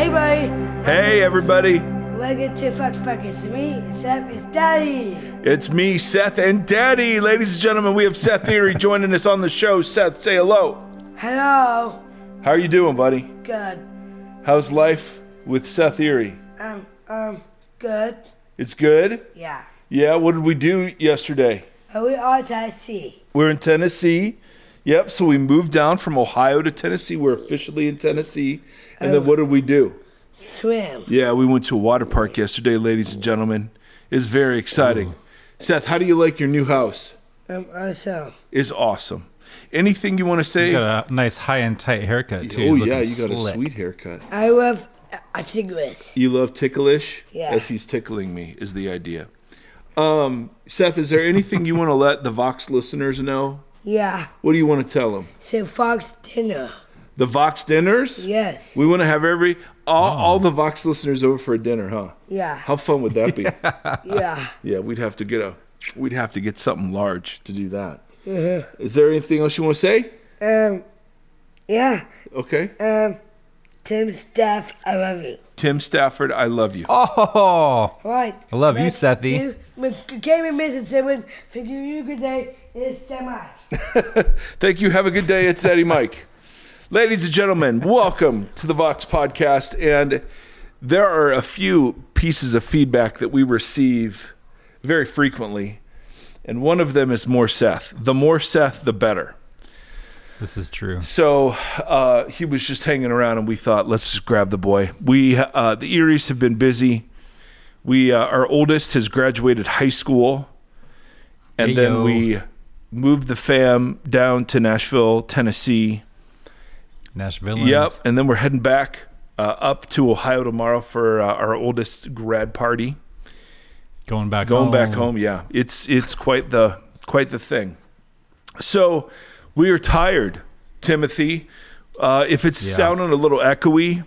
Hey, buddy. Hey, everybody. Welcome to Vox Podcast. It's me, Seth, and Daddy. It's me, Seth, and Daddy. Ladies and gentlemen, we have Seth Theory joining us on the show. Seth, say hello. Hello. How are you doing, buddy? Good. How's life with Seth Theory? Um, um, good. It's good? Yeah. Yeah, what did we do yesterday? Are we all Tennessee? We're in Tennessee. Yep, so we moved down from Ohio to Tennessee. We're officially in Tennessee. And then what did we do? Swim. Yeah, we went to a water park yesterday, ladies and gentlemen. It's very exciting. Seth, how do you like your new house? Um, also, It's awesome. Anything you want to say? He's got a nice high and tight haircut too. oh He's yeah, you got slick. a sweet haircut. I love a cigarette. You love ticklish? Yeah. As he's tickling me is the idea. Um, Seth, is there anything you want to let the Vox listeners know? Yeah. What do you want to tell them? Say Fox dinner. The Vox dinners? Yes. We want to have every all, all the Vox listeners over for a dinner, huh? Yeah. How fun would that be? Yeah. yeah, we'd have to get a we'd have to get something large to do that. Is there anything else you want to say? Um, yeah. Okay. Um, Tim Staff, I love you. Tim Stafford, I love you. Oh, Right. I love you, Let's Sethy. do- Came and missing someone. Figure you good day. It's Tamar. Thank you. Have a good day. It's Eddie Mike. Ladies and gentlemen, welcome to the Vox Podcast. And there are a few pieces of feedback that we receive very frequently. And one of them is more Seth. The more Seth, the better. this is true. So uh, he was just hanging around, and we thought, let's just grab the boy. We uh, the Eries have been busy. We uh, our oldest has graduated high school, and then we moved the fam down to Nashville, Tennessee. Nashville. Yep, and then we're heading back uh, up to Ohio tomorrow for uh, our oldest grad party. Going back Going home. back home, yeah, it's it's quite the quite the thing. So we are tired, Timothy. Uh, if it's Yeah. sounding a little echoey,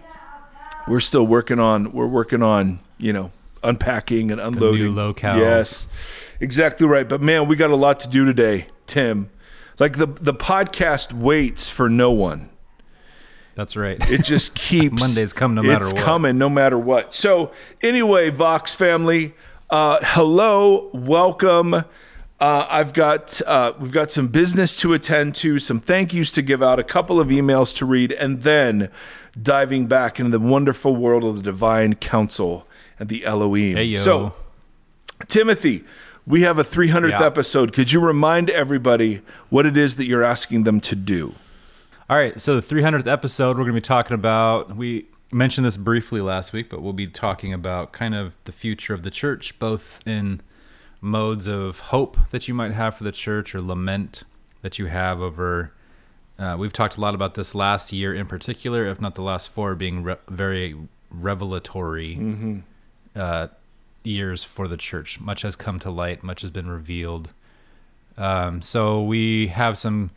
we're still working on we're working on you know unpacking and unloading locales. Yes, exactly right. But man, we got a lot to do today, Tim. Like the the podcast waits for no one. That's right. It just keeps Mondays come no matter it's what. coming no matter what. So anyway, Vox family, uh, hello, welcome. Uh, I've got uh, we've got some business to attend to, some thank yous to give out, a couple of emails to read, and then diving back into the wonderful world of the divine counsel and the Elohim. Hey. So Timothy, we have a 300th Yeah. episode. Could you remind everybody what it is that you're asking them to do? All right, so the 300th episode, we're going to be talking about. We mentioned this briefly last week, but we'll be talking about kind of the future of the church, both in modes of hope that you might have for the church or lament that you have over. Uh, we've talked a lot about this last year in particular, if not the last four, being re- very revelatory uh, years for the church. Much has come to light, much has been revealed. Um, so we have some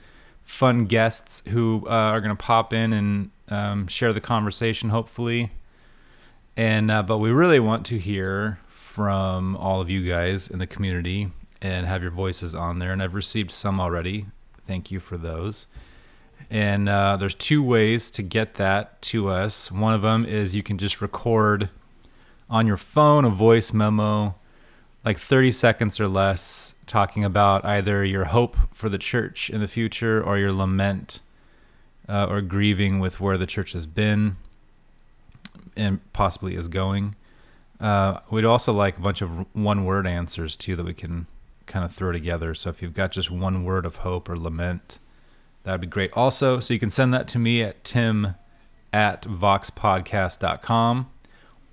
fun guests who uh, are going to pop in and um, share the conversation, hopefully. And uh, but we really want to hear from all of you guys in the community and have your voices on there. And I've received some already. Thank you for those. And uh, there's two ways to get that to us. One of them is you can just record on your phone a voice memo like 30 seconds or less talking about either your hope for the church in the future or your lament uh, or grieving with where the church has been and possibly is going. Uh, we'd also like a bunch of one word answers too that we can kind of throw together. So if you've got just one word of hope or lament, that'd be great. Also, so you can send that to me at tim at voxpodcast.com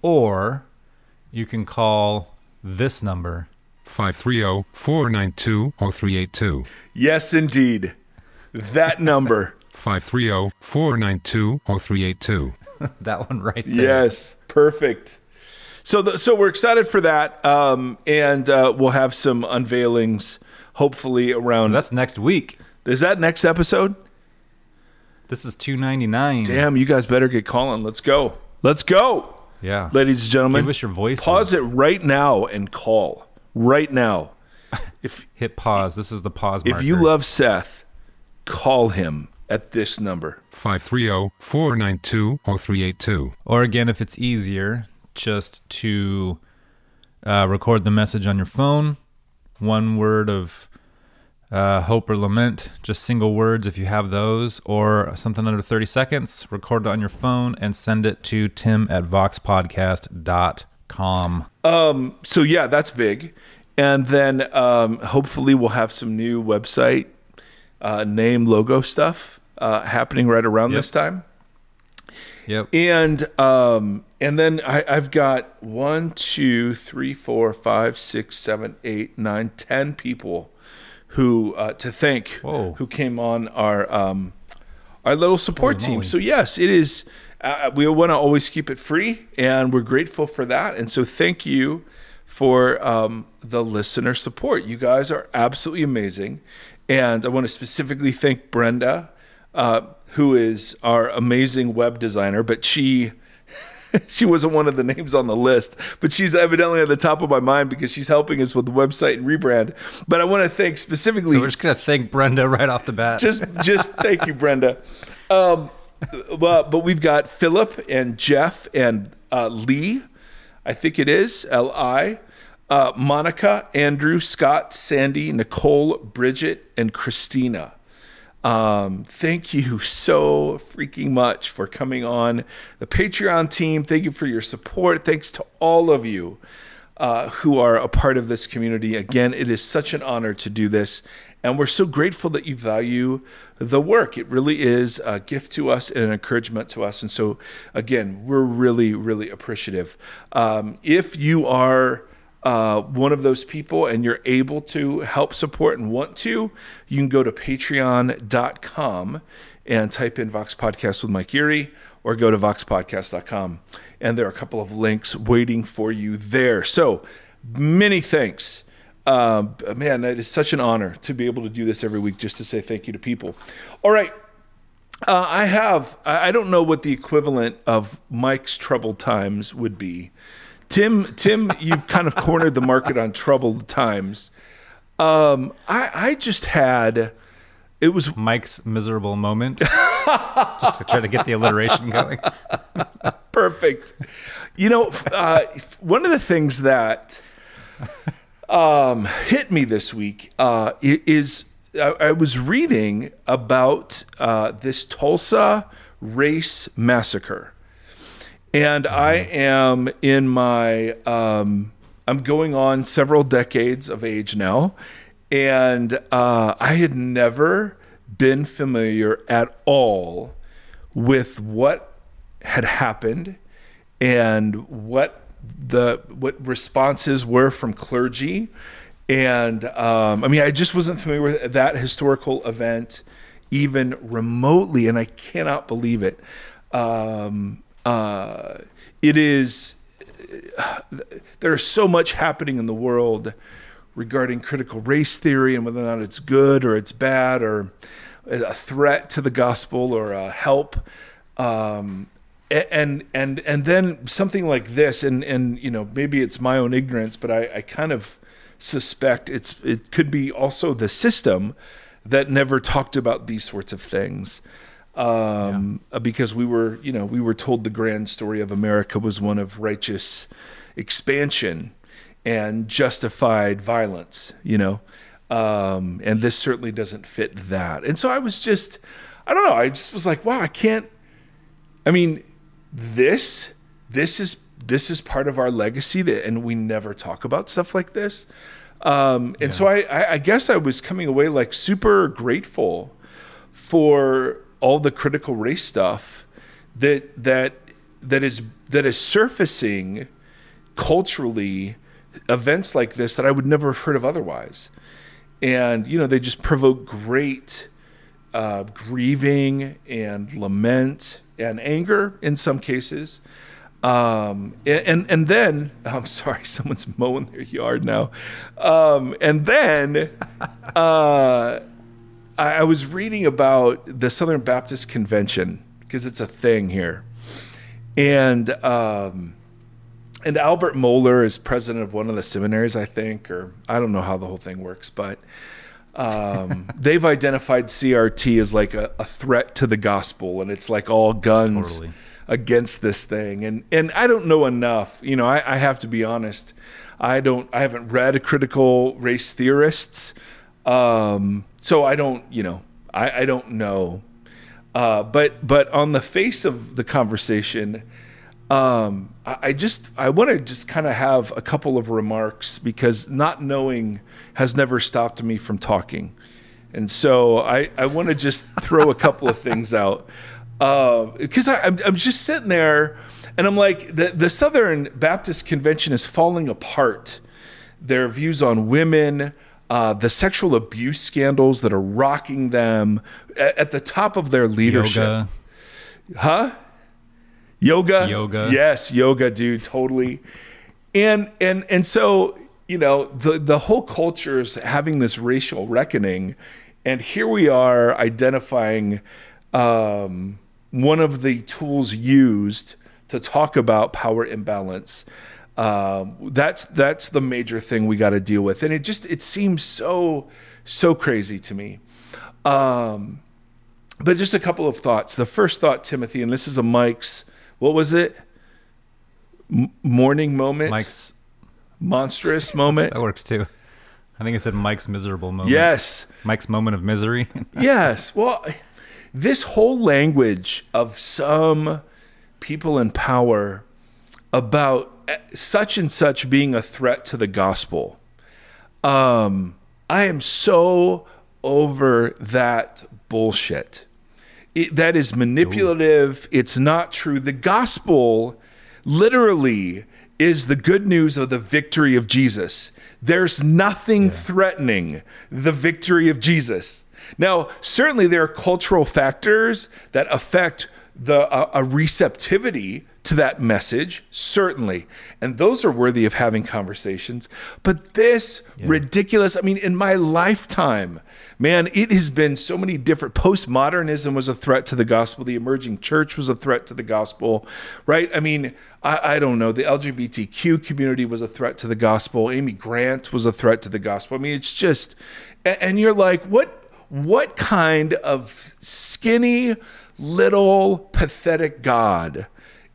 or you can call this number 530-492-0382. Yes, indeed. That number. 530-492-0382. that one right there. yes, perfect. So, the, so we're excited for that, um, and uh, we'll have some unveilings, hopefully around. That's next week. is that next episode? This is 299. Damn, you guys better get calling. Let's go. Let's go, Yeah. ladies and gentlemen. Give us your voices. Pause it right now and call right now. If Hit pause. This is the pause if you love Seth, call him at this number. 530-492-0382. Or again, if it's easier, just to uh, record the message on your phone, one word of uh, hope or lament, just single words if you have those, or something under 30 seconds, record it on your phone and send it to tim at voxpodcast.com. Um, so yeah, that's big. And then um, hopefully we'll have some new website uh, name logo stuff uh, happening right around Yep. this time. Yep. And um, and then I, I've got one, two, three, four, five, six, seven, eight, nine, ten people who uh, to thank Whoa. who came on our um, our little support Holy team. moly. So yes, it is. Uh, we want to always keep it free, and we're grateful for that. And so thank you for um, the listener support. You guys are absolutely amazing, and I want to specifically thank Brenda, uh, who is our amazing web designer, but she. She wasn't one of the names on the list, but she's evidently at the top of my mind because she's helping us with the website and rebrand. But I want to thank specifically So we're just going to thank Brenda right off the bat. just just thank you, Brenda. Um, well, but we've got Philip and Jeff and uh, Lee, I think it is L I, uh, Monica, Andrew, Scott, Sandy, Nicole, Bridget, and Christina. Um, thank you so freaking much for coming on the Patreon team. Thank you for your support. Thanks to all of you uh, who are a part of this community. Again, it is such an honor to do this. And we're so grateful that you value the work. It really is a gift to us and an encouragement to us. And so, again, we're really, really appreciative. Um, if you are uh, one of those people and you're able to help support and want to, you can go to patreon.com and type in Vox Podcast with Mike Erie or go to voxpodcast.com. And there are a couple of links waiting for you there. So many thanks. Uh, man, it is such an honor to be able to do this every week just to say thank you to people. All right. Uh, I have, I don't know what the equivalent of Mike's troubled times would be. Tim, Tim, you've kind of cornered the market on troubled times. Um, I, I just had, it was Mike's miserable moment. just to try to get the alliteration going. perfect. You know, uh, one of the things that um, hit me this week uh, is I, I was reading about uh, this Tulsa race massacre, and I am in my um, I'm going on several decades of age now, and uh, I had never been familiar at all with what had happened and what the what responses were from clergy. And um, i mean i just wasn't familiar with that historical event even remotely and i cannot believe it. Um, uh, it is there's so much happening in the world regarding critical race theory and whether or not it's good or it's bad or a threat to the gospel or a help. Um, and and and then something like this and and you know maybe it's my own ignorance but I, I kind of suspect it's it could be also the system that never talked about these sorts of things um, uh, because we were you know we were told the grand story of America was one of righteous expansion and justified violence you know? Um, and this certainly doesn't fit that. And so I was just I don't know I just was like wow I can't I mean, this this is this is part of our legacy that, and we never talk about stuff like this. Um, and so I, I, I guess I was coming away like super grateful for all the critical race stuff that that that is that is surfacing culturally events like this that I would never have heard of otherwise. And you know, they just provoke great uh, grieving and lament and anger in some cases. Um, and, and, then, I'm sorry, someone's mowing their yard now. Um, and then, uh, I, I was reading about the Southern Baptist Convention because it's a thing here. And, um, and Albert Mohler is president of one of the seminaries, I think, or I don't know how the whole thing works, but um, they've identified CRT as like a, a threat to the gospel, and it's like all guns Totally. against this thing. And and I don't know enough. You know, I, I have to be honest. I don't. I haven't read critical race theorists, um, so I don't. You know, I, I don't know. Uh, but but on the face of the conversation, um, I, I just I want to just kind of have a couple of remarks because not knowing has never stopped me from talking, and so I I want to just throw a couple of things out because I I'm, I'm just sitting there and I'm like the the Southern Baptist Convention is falling apart. Their views on women. Uh, the sexual abuse scandals that are rocking them at, at the top of their leadership. Yoga. Huh? Yoga. Yoga. Yes, yoga, dude, totally. And and and so, you know, the the whole culture is having this racial reckoning, and here we are identifying um, one of the tools used to talk about power imbalance. Um, that's that's the major thing we got to deal with, and it just it seems so so crazy to me. Um, but just a couple of thoughts. The first thought, Timothy, and this is a Mike's. What was it? M- morning moment. Mike's monstrous moment. that works too. I think it said Mike's miserable moment. Yes. Mike's moment of misery. yes. Well, this whole language of some people in power about such and such being a threat to the gospel. Um, I am so over that bullshit. It, that is manipulative. It's not true. The gospel literally is the good news of the victory of Jesus. There's nothing threatening the victory of Jesus. Now, certainly there are cultural factors that affect the uh, a receptivity to that message, certainly. And those are worthy of having conversations. But this ridiculous, I mean, in my lifetime, man, it has been so many different. Postmodernism was a threat to the gospel. The emerging church was a threat to the gospel, right? I mean, I, I don't know. The LGBTQ community was a threat to the gospel. Amy Grant was a threat to the gospel. I mean, it's just, and, and you're like, what? What kind of skinny, little, pathetic God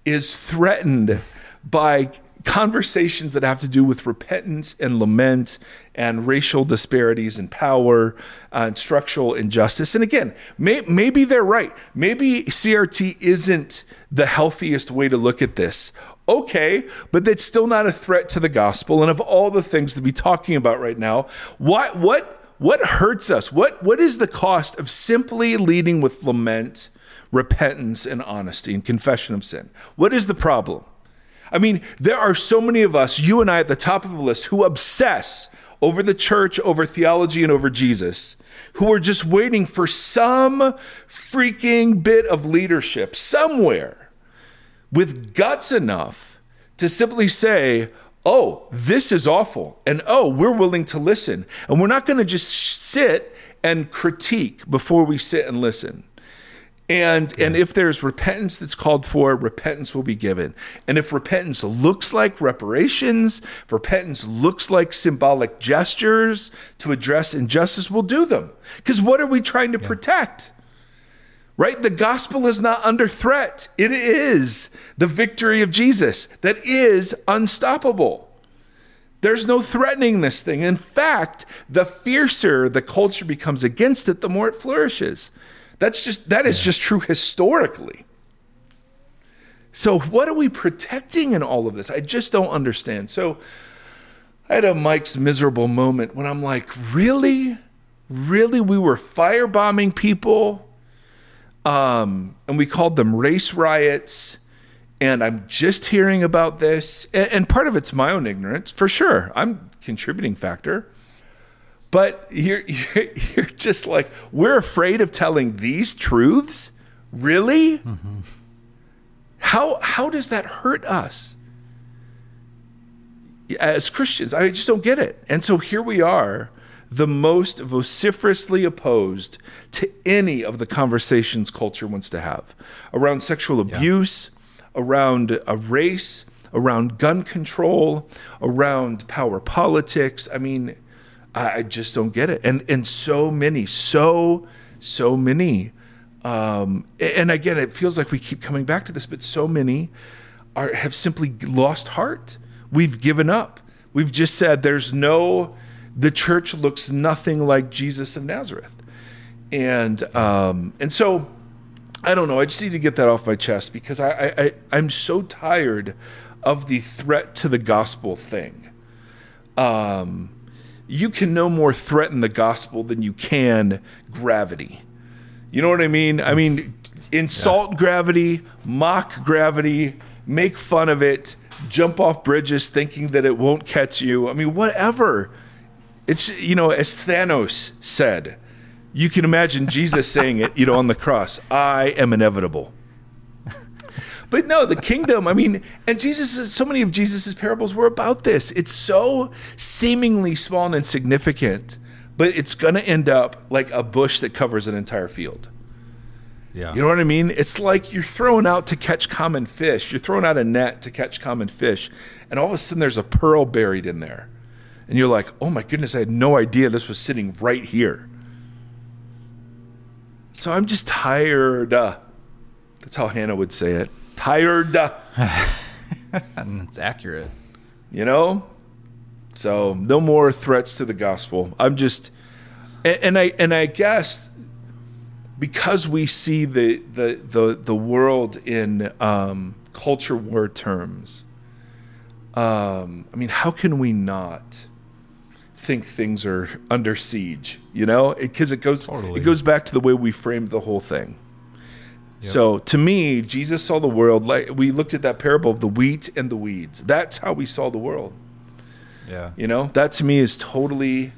is threatened by conversations that have to do with repentance and lament and racial disparities in power uh, and structural injustice. And again, may, maybe they're right. Maybe CRT isn't the healthiest way to look at this. Okay, but that's still not a threat to the gospel. And of all the things to be talking about right now, what what what hurts us? What what is the cost of simply leading with lament? Repentance and honesty and confession of sin. What is the problem? I mean, there are so many of us, you and I at the top of the list, who obsess over the church, over theology, and over Jesus, who are just waiting for some freaking bit of leadership somewhere with guts enough to simply say, oh, this is awful. And oh, we're willing to listen. And we're not going to just sit and critique before we sit and listen. And and if there's repentance that's called for, repentance will be given. And if repentance looks like reparations, if repentance looks like symbolic gestures to address injustice, we'll do them. Because what are we trying to protect? Right? The gospel is not under threat. It is the victory of Jesus that is unstoppable. There's no threatening this thing. In fact, the fiercer the culture becomes against it, the more it flourishes. That's just that is just true historically. So what are we protecting in all of this? I just don't understand. So I had a Mike's miserable moment when I'm like, really? Really? We were firebombing people. Um, and we called them race riots. And I'm just hearing about this. And, and part of it's my own ignorance, for sure. I'm contributing factor. But you're, you're, you're just like, we're afraid of telling these truths? Really? Mm-hmm. How, how does that hurt us as Christians? I just don't get it. And so here we are, the most vociferously opposed to any of the conversations culture wants to have around sexual abuse, yeah. around a race, around gun control, around power politics. I mean, I, just don't get it. And and so many, so so many. Um, and again, it feels like we keep coming back to this, but so many are have simply lost heart. We've given up. We've just said there's no. The church looks nothing like Jesus of Nazareth, and um, and so I don't know. I just need to get that off my chest because I, I, I I'm so tired of the threat to the gospel thing. Um, you can no more threaten the gospel than you can gravity. You know what I mean? I mean, insult gravity, mock gravity, make fun of it, jump off bridges thinking that it won't catch you. I mean, whatever. It's, you know, as Thanos said, you can imagine Jesus saying it, you know, on the cross I am inevitable. But no, the kingdom, I mean, and Jesus, so many of Jesus's parables were about this. It's so seemingly small and insignificant, but it's going to end up like a bush that covers an entire field. Yeah. You know what I mean? It's like you're throwing out to catch common fish. You're throwing out a net to catch common fish, and all of a sudden there's a pearl buried in there. And you're like, oh my goodness, I had no idea this was sitting right here. So I'm just tired. Uh, that's how Hannah would say it. Tired. And it's accurate. you know? So no more threats to the gospel. I'm just and, and I and I guess because we see the the the, the world in um, culture war terms, um, I mean, how can we not think things are under siege? You know, because it, goes Totally. it goes back to the way we framed the whole thing. So to me, Jesus saw the world like we looked at that parable of the wheat and the weeds. That's how we saw the world. Yeah. You know, that to me is totally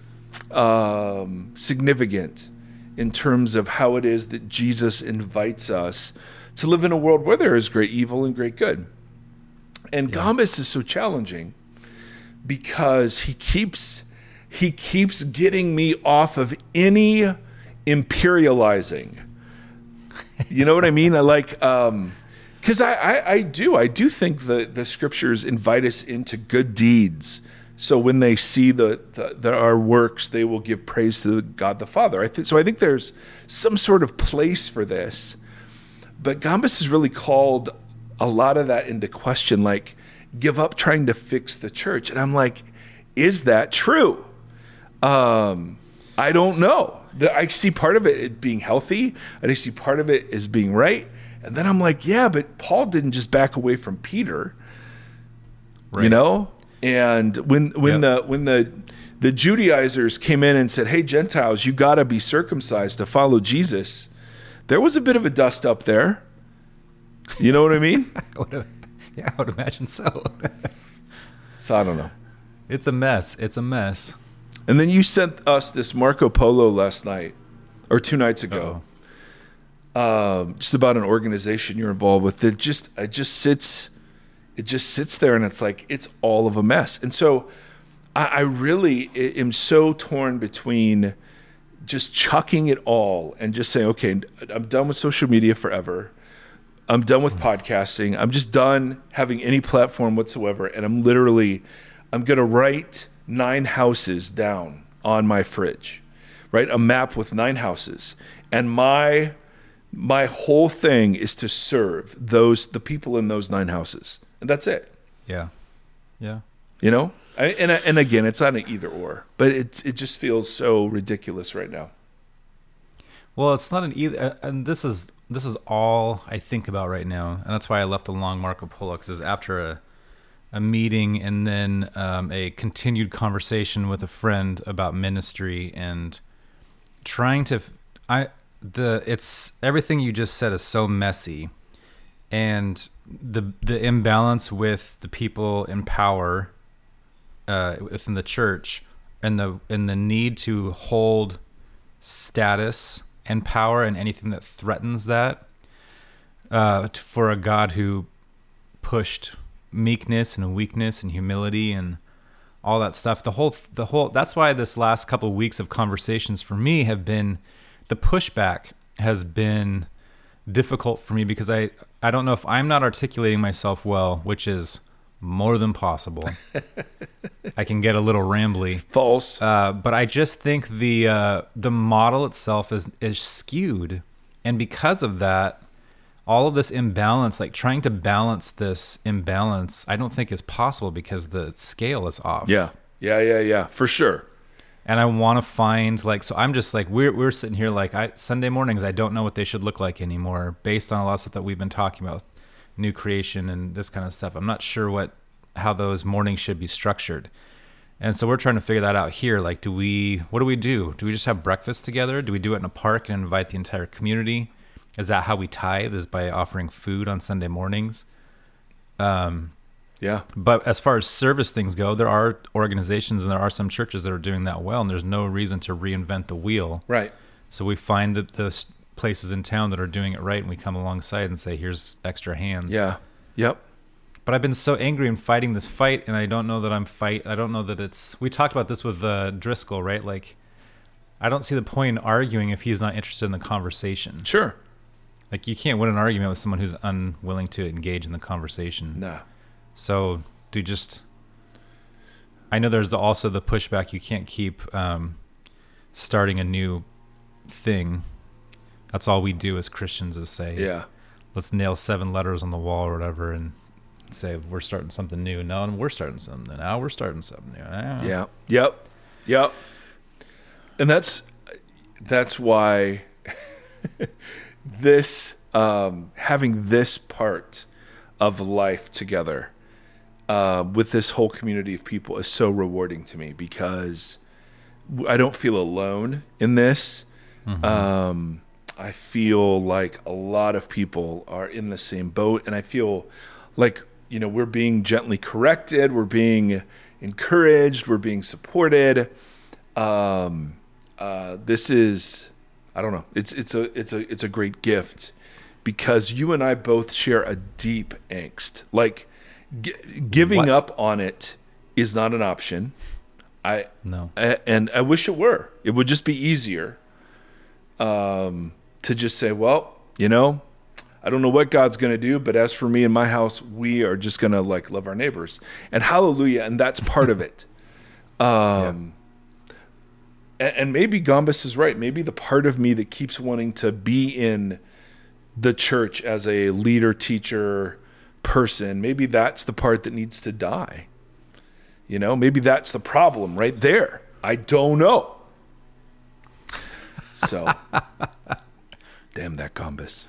um, significant in terms of how it is that Jesus invites us to live in a world where there is great evil and great good. And Gombis is so challenging because he keeps he keeps getting me off of any imperializing. You know what I mean? I like um because I, I, I do I do think the the scriptures invite us into good deeds. So when they see the, the, the our works, they will give praise to God the Father. I think so. I think there's some sort of place for this, but Gombis has really called a lot of that into question. Like, give up trying to fix the church, and I'm like, is that true? Um, I don't know. I see part of it being healthy, and I see part of it as being right. And then I'm like, yeah, but Paul didn't just back away from Peter, you know. And when when Yep. the when the the Judaizers came in and said, "Hey Gentiles, you got to be circumcised to follow Jesus," there was a bit of a dust up there. You know what I mean? I would, yeah, I would imagine so. so I don't know. it's a mess. It's a mess. And then you sent us this Marco Polo last night or two nights ago. Um, just about an organization you're involved with that just it just sits it just sits there and it's like it's all of a mess. And so I, I really am so torn between just chucking it all and just saying, okay, I'm done with social media forever. I'm done with podcasting. I'm just done having any platform whatsoever. And I'm literally, I'm going to write nine houses down on my fridge, right? A map with nine houses. And my, my whole thing is to serve those, the people in those nine houses. And that's it, Yeah. Yeah. you know? I, and, and again, it's not an either or, but it's, it just feels so ridiculous right now. Well, it's not an either, uh, and this is this is all I think about right now, and that's why I left a long Marco Polo because it after a a meeting and then um, a continued conversation with a friend about ministry and trying to I the it's everything you just said is so messy, and the the imbalance with the people in power uh, within the church and the and the need to hold status and power and anything that threatens that uh, for a God who pushed meekness and weakness and humility and all that stuff. The whole the whole that's why this last couple of weeks of conversations for me have been the pushback has been difficult for me because I I don't know if I'm not articulating myself well, which is more than possible. I can get a little rambly. False. Uh, but I just think the uh, the model itself is is skewed, and because of that, all of this imbalance, like trying to balance this imbalance, I don't think is possible because the scale is off. yeah. Yeah. Yeah. Yeah. For sure. And I want to find like so. I'm just like we're we're sitting here like I Sunday mornings. I don't know what they should look like anymore, based on a lot of stuff that we've been talking about, new creation and this kind of stuff. I'm not sure what how those mornings should be structured. And so we're trying to figure that out here. Like, do we, what do we do? Do we just have breakfast together? Do we do it in a park and invite the entire community? Is that how we tithe? Is by offering food on Sunday mornings? Um, Yeah. but as far as service things go, there are organizations and there are some churches that are doing that well, and there's no reason to reinvent the wheel. Right. So we find that the places in town that are doing it right, and we come alongside and say, "Here's extra hands." Yeah. Yep. But I've been so angry and fighting this fight, and I don't know that I'm fight. I don't know that it's. We talked about this with uh, Driscoll, right? Like, I don't see the point in arguing if he's not interested in the conversation. Sure. Like, you can't win an argument with someone who's unwilling to engage in the conversation. No. So, do just. I know there's the, also the pushback. You can't keep um, starting a new thing. That's all we do as Christians is say, Yeah. let's nail seven letters on the wall or whatever and say we're starting something new. No, and we're starting something. Now we're starting something new. Ah. Yeah. Yep. Yep. And that's that's why this um, having this part of life together uh, with this whole community of people is so rewarding to me because I don't feel alone in this. Um, I feel like a lot of people are in the same boat, and I feel like you know we're being gently corrected, we're being encouraged, we're being supported. Um, uh, this is, I don't know, it's it's a it's a it's a great gift because you and I both share a deep angst. Like gi- giving What? up on it is not an option. I No. a- and I wish it were. It would just be easier um, to just say, well, you know, I don't know what God's going to do, but as for me and my house, we are just going to like love our neighbors. And hallelujah, and that's part of it. Um, a- and, maybe Gombis is right. Maybe the part of me that keeps wanting to be in the church as a leader, teacher, person, maybe that's the part that needs to die. You know, maybe that's the problem right there. I don't know. So, damn that Gombis.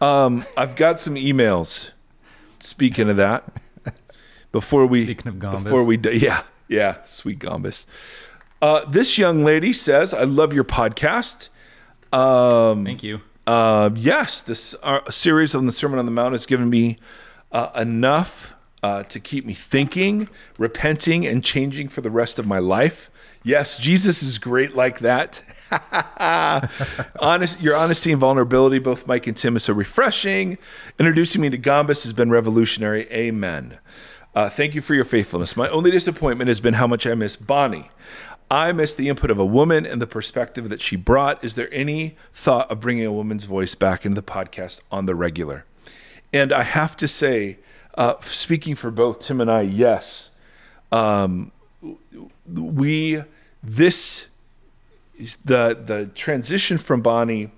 Um, I've got some emails. Speaking of that, before we Speaking of Gombis. before we yeah yeah sweet Gombis. Uh, this young lady says, "I love your podcast." Um, Thank you. uh, yes, this uh, series on the Sermon on the Mount has given me uh, enough uh, to keep me thinking, repenting, and changing for the rest of my life. Yes, Jesus is great like that. Honest, your honesty and vulnerability, both Mike and Tim, is so refreshing. Introducing me to Gombis has been revolutionary. Amen. Uh, thank you for your faithfulness. My only disappointment has been how much I miss Bonnie. I miss the input of a woman and the perspective that she brought. Is there any thought of bringing a woman's voice back into the podcast on the regular? And I have to say, uh, speaking for both Tim and I, yes, um, we this is the the transition from Bonnie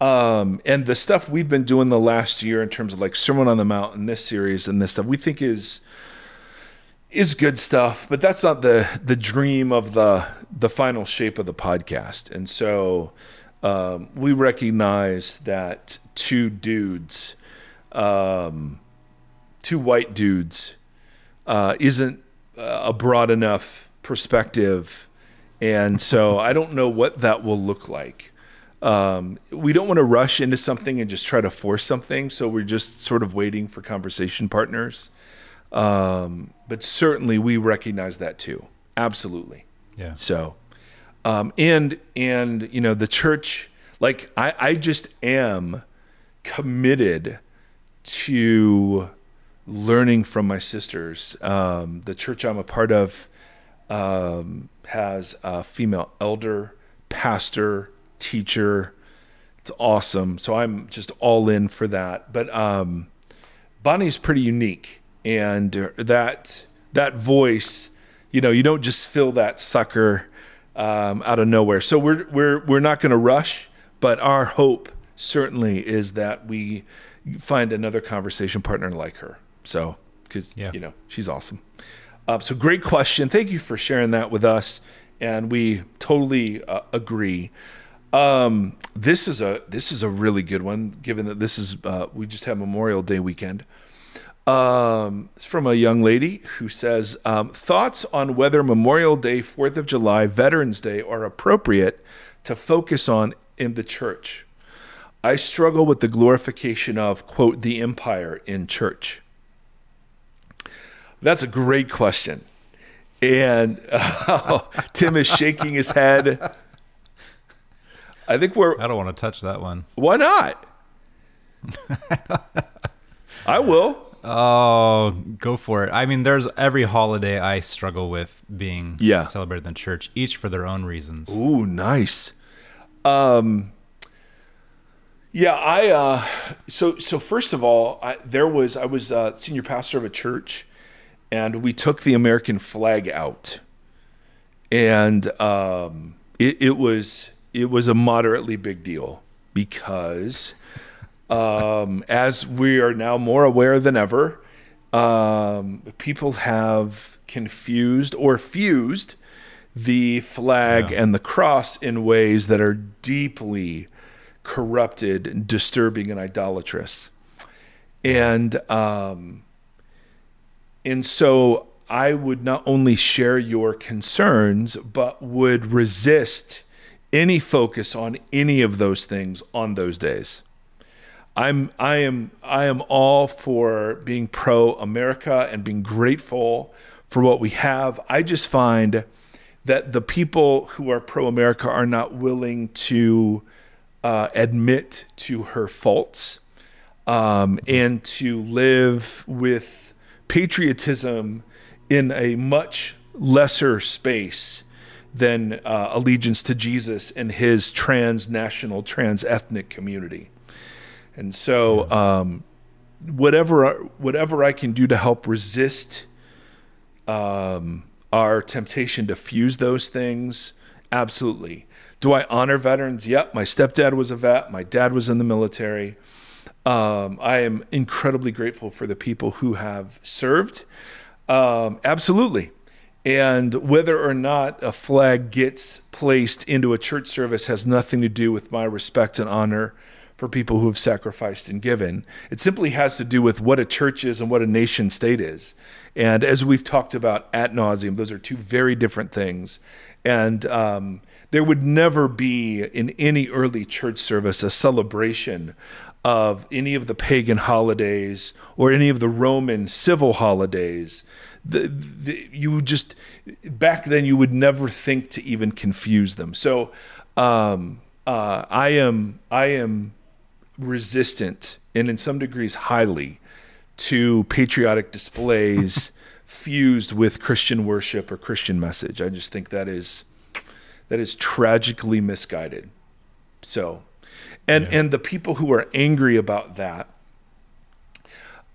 um, and the stuff we've been doing the last year in terms of like Sermon on the Mount and this series and this stuff we think is is good stuff, but that's not the the dream of the the final shape of the podcast. And so um, we recognize that two dudes, um, two white dudes, uh, isn't uh, a broad enough perspective, and so I don't know what that will look like. Um, we don't want to rush into something and just try to force something, so we're just sort of waiting for conversation partners. Um, but certainly we recognize that too. Absolutely. Yeah. So, um, and and you know the church, like I, I just am committed to learning from my sisters. Um, the church I'm a part of um, has a female elder, pastor, teacher. It's awesome. So I'm just all in for that. But um, Bonnie's pretty unique and uh, that that voice, you know, you don't just fill that sucker um, out of nowhere. So we're we're we're not going to rush, but our hope certainly is that we find another conversation partner like her. So because Yeah. you know she's awesome. Um, so great question. Thank you for sharing that with us, and we totally uh, agree. Um, this is a this is a really good one, given that this is uh, we just had Memorial Day weekend. Um, it's from a young lady who says um, thoughts on whether Memorial Day, Fourth of July, Veterans Day are appropriate to focus on in the church. I struggle with the glorification of quote the empire in church. That's a great question. And Tim is shaking his head. I think we're. I don't want to touch that one. Why not? I will. Oh, go for it. I mean, there's every holiday I struggle with being Yeah. celebrated in the church, each for their own reasons. Ooh, nice. Um, yeah, I. Uh, so so first of all, I, there was I was uh, senior pastor of a church, and we took the American flag out, and um, it, it was it was a moderately big deal because, um, as we are now more aware than ever, um, people have confused or fused the flag Yeah. and the cross in ways that are deeply corrupted, disturbing, and idolatrous. And um, and so I would not only share your concerns, but would resist any focus on any of those things on those days. I'm I am I am all for being pro America and being grateful for what we have. I just find that the people who are pro America are not willing to uh, admit to her faults um, and to live with patriotism in a much lesser space than uh, allegiance to Jesus and his transnational, trans ethnic community. And so, um, whatever whatever I can do to help resist um, our temptation to fuse those things, absolutely. Do I honor veterans? Yep. My stepdad was a vet. My dad was in the military. Um, I am incredibly grateful for the people who have served. Um, absolutely. And whether or not a flag gets placed into a church service has nothing to do with my respect and honor for people who have sacrificed and given. It simply has to do with what a church is and what a nation state is. And as we've talked about at nauseum, those are two very different things. And um, there would never be in any early church service a celebration of any of the pagan holidays or any of the Roman civil holidays. The, the, you just back then you would never think to even confuse them. So um, uh, I am I am resistant and in some degrees highly to patriotic displays fused with Christian worship or Christian message. I just think that is that is tragically misguided. So, and and the people who are angry about that,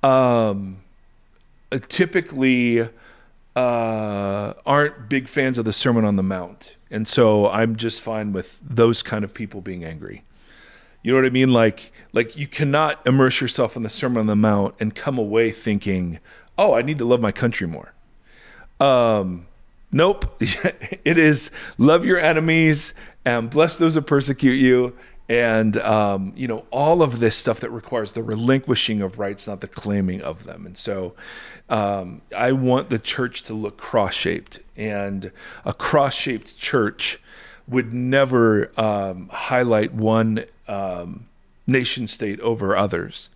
um, uh, typically uh, aren't big fans of the Sermon on the Mount, and so I'm just fine with those kind of people being angry. You know what I mean? Like, like you cannot immerse yourself in the Sermon on the Mount and come away thinking, "Oh, I need to love my country more." Um, nope. it is love your enemies and bless those that persecute you, and um, you know all of this stuff that requires the relinquishing of rights, not the claiming of them. And so, um, I want the church to look cross-shaped, and a cross-shaped church would never um, highlight one um, nation state over others.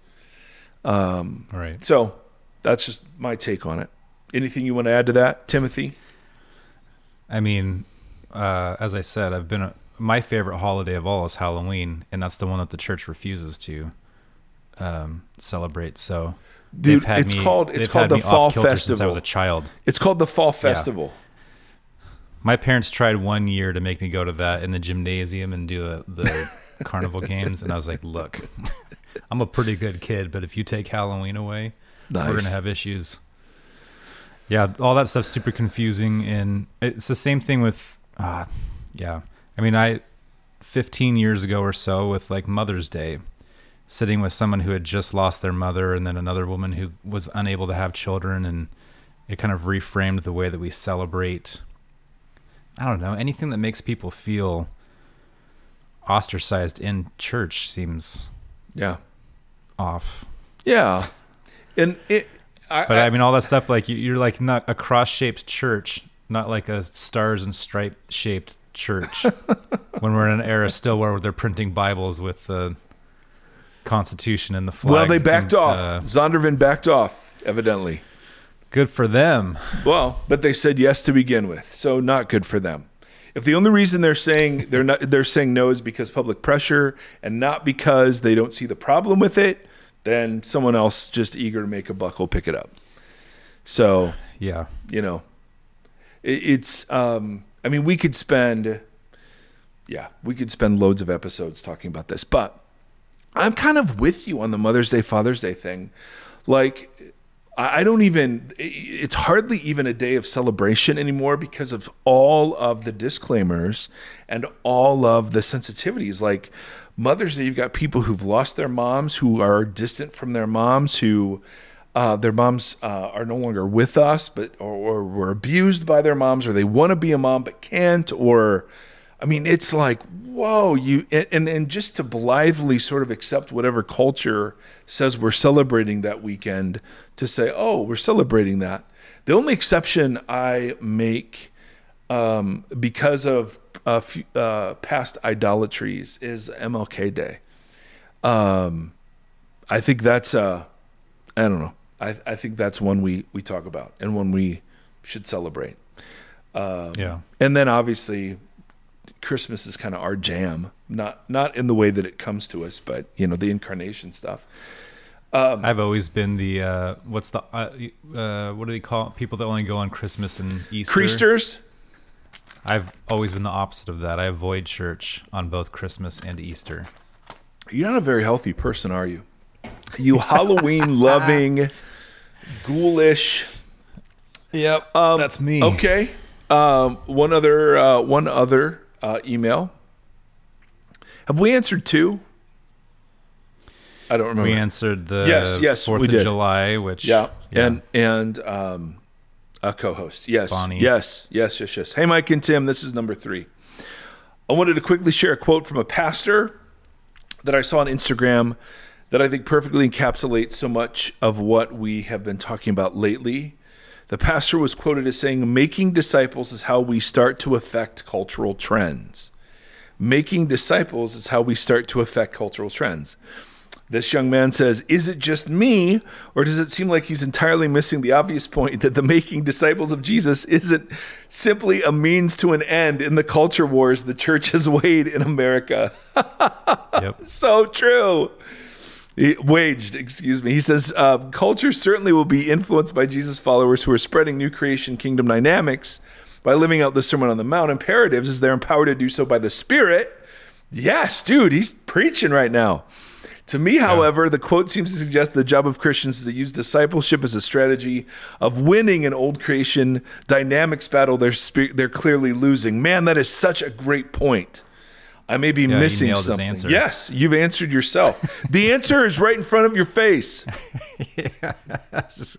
Um, Right. So that's just my take on it. Anything you want to add to that, Timothy? I mean, uh, as I said, I've been a, my favorite holiday of all is Halloween, and that's the one that the church refuses to um, celebrate. So, Dude, it's me- called- it's called the Fall off-kilter Since I was a child, It's called the Fall Festival. My parents tried one year to make me go to that in the gymnasium and do the, the carnival games, and I was like, "Look, I'm a pretty good kid, but if you take Halloween away, we're gonna have issues. Yeah, all that stuff's super confusing, and it's the same thing with, uh, yeah. I mean, I, 15 years ago or so, with like Mother's Day, sitting with someone who had just lost their mother, and then another woman who was unable to have children, and it kind of reframed the way that we celebrate. I don't know anything that makes people feel ostracized in church seems Yeah. off. Yeah. And it, I, But I, mean, all that stuff like you- you're like not a cross-shaped church, not like a stars and stripe shaped church. when we're in an era still where they're printing Bibles with the Constitution and the flag. well, they backed and, off. uh, Zondervan backed off, evidently. Good for them. Well, but they said yes to begin with, so not good for them. If the only reason they're saying they're not they're saying no is because public pressure and not because they don't see the problem with it, then someone else just eager to make a buck will pick it up. So Yeah. you know, it, it's. Um, I mean, we could spend, yeah, we could spend loads of episodes talking about this, but I'm kind of with you on the Mother's Day, Father's Day thing. Like, I don't even. It's hardly even a day of celebration anymore because of all of the disclaimers and all of the sensitivities. Like Mother's Day, you've got people who've lost their moms, who are distant from their moms, who uh, their moms uh, are no longer with us, but or, or were abused by their moms, or they want to be a mom but can't, or I mean, it's like whoa, you and, and just to blithely sort of accept whatever culture says we're celebrating that weekend to say, oh, we're celebrating that. The only exception I make um, because of uh, f- uh, past idolatries is MLK Day. Um, I think that's uh, I don't know. I I think that's one we we talk about and one we should celebrate. Um, Yeah. and then obviously Christmas is kind of our jam. Not not in the way that it comes to us, but you know the incarnation stuff. I've always been the uh, what's the uh, uh, what do they call it? people that only go on Christmas and Easter? Creasters. I've always been the opposite of that. I avoid church on both Christmas and Easter. You're not a very healthy person, are you? You Halloween loving, ghoulish. Yep, Um, that's me. Okay. Um, one other uh, one other uh, email. Have we answered two? I don't remember. We answered the Yes, yes, Fourth of did. July, which Yeah, and and um, a co-host. Yes, Bonnie. yes, yes, yes, yes. Hey, Mike and Tim, this is number three. I wanted to quickly share a quote from a pastor that I saw on Instagram that I think perfectly encapsulates so much of what we have been talking about lately. The pastor was quoted as saying, "Making disciples is how we start to affect cultural trends." Making disciples is how we start to affect cultural trends. This young man says, Is it just me, or does it seem like he's entirely missing the obvious point that the making disciples of Jesus isn't simply a means to an end in the culture wars the church has waged in America? Yep. so true. He- waged, excuse me. He says, uh, Culture certainly will be influenced by Jesus' followers who are spreading new creation kingdom dynamics by living out the Sermon on the Mount imperatives as they're empowered to do so by the Spirit. Yes, dude, he's preaching right now. To me, however, the quote seems to suggest the job of Christians is to use discipleship as a strategy of winning an old creation dynamics battle they're, spe- they're clearly losing. Man, that is such a great point. I may be he missing something. Yes, you've answered yourself. the answer is right in front of your face. Just-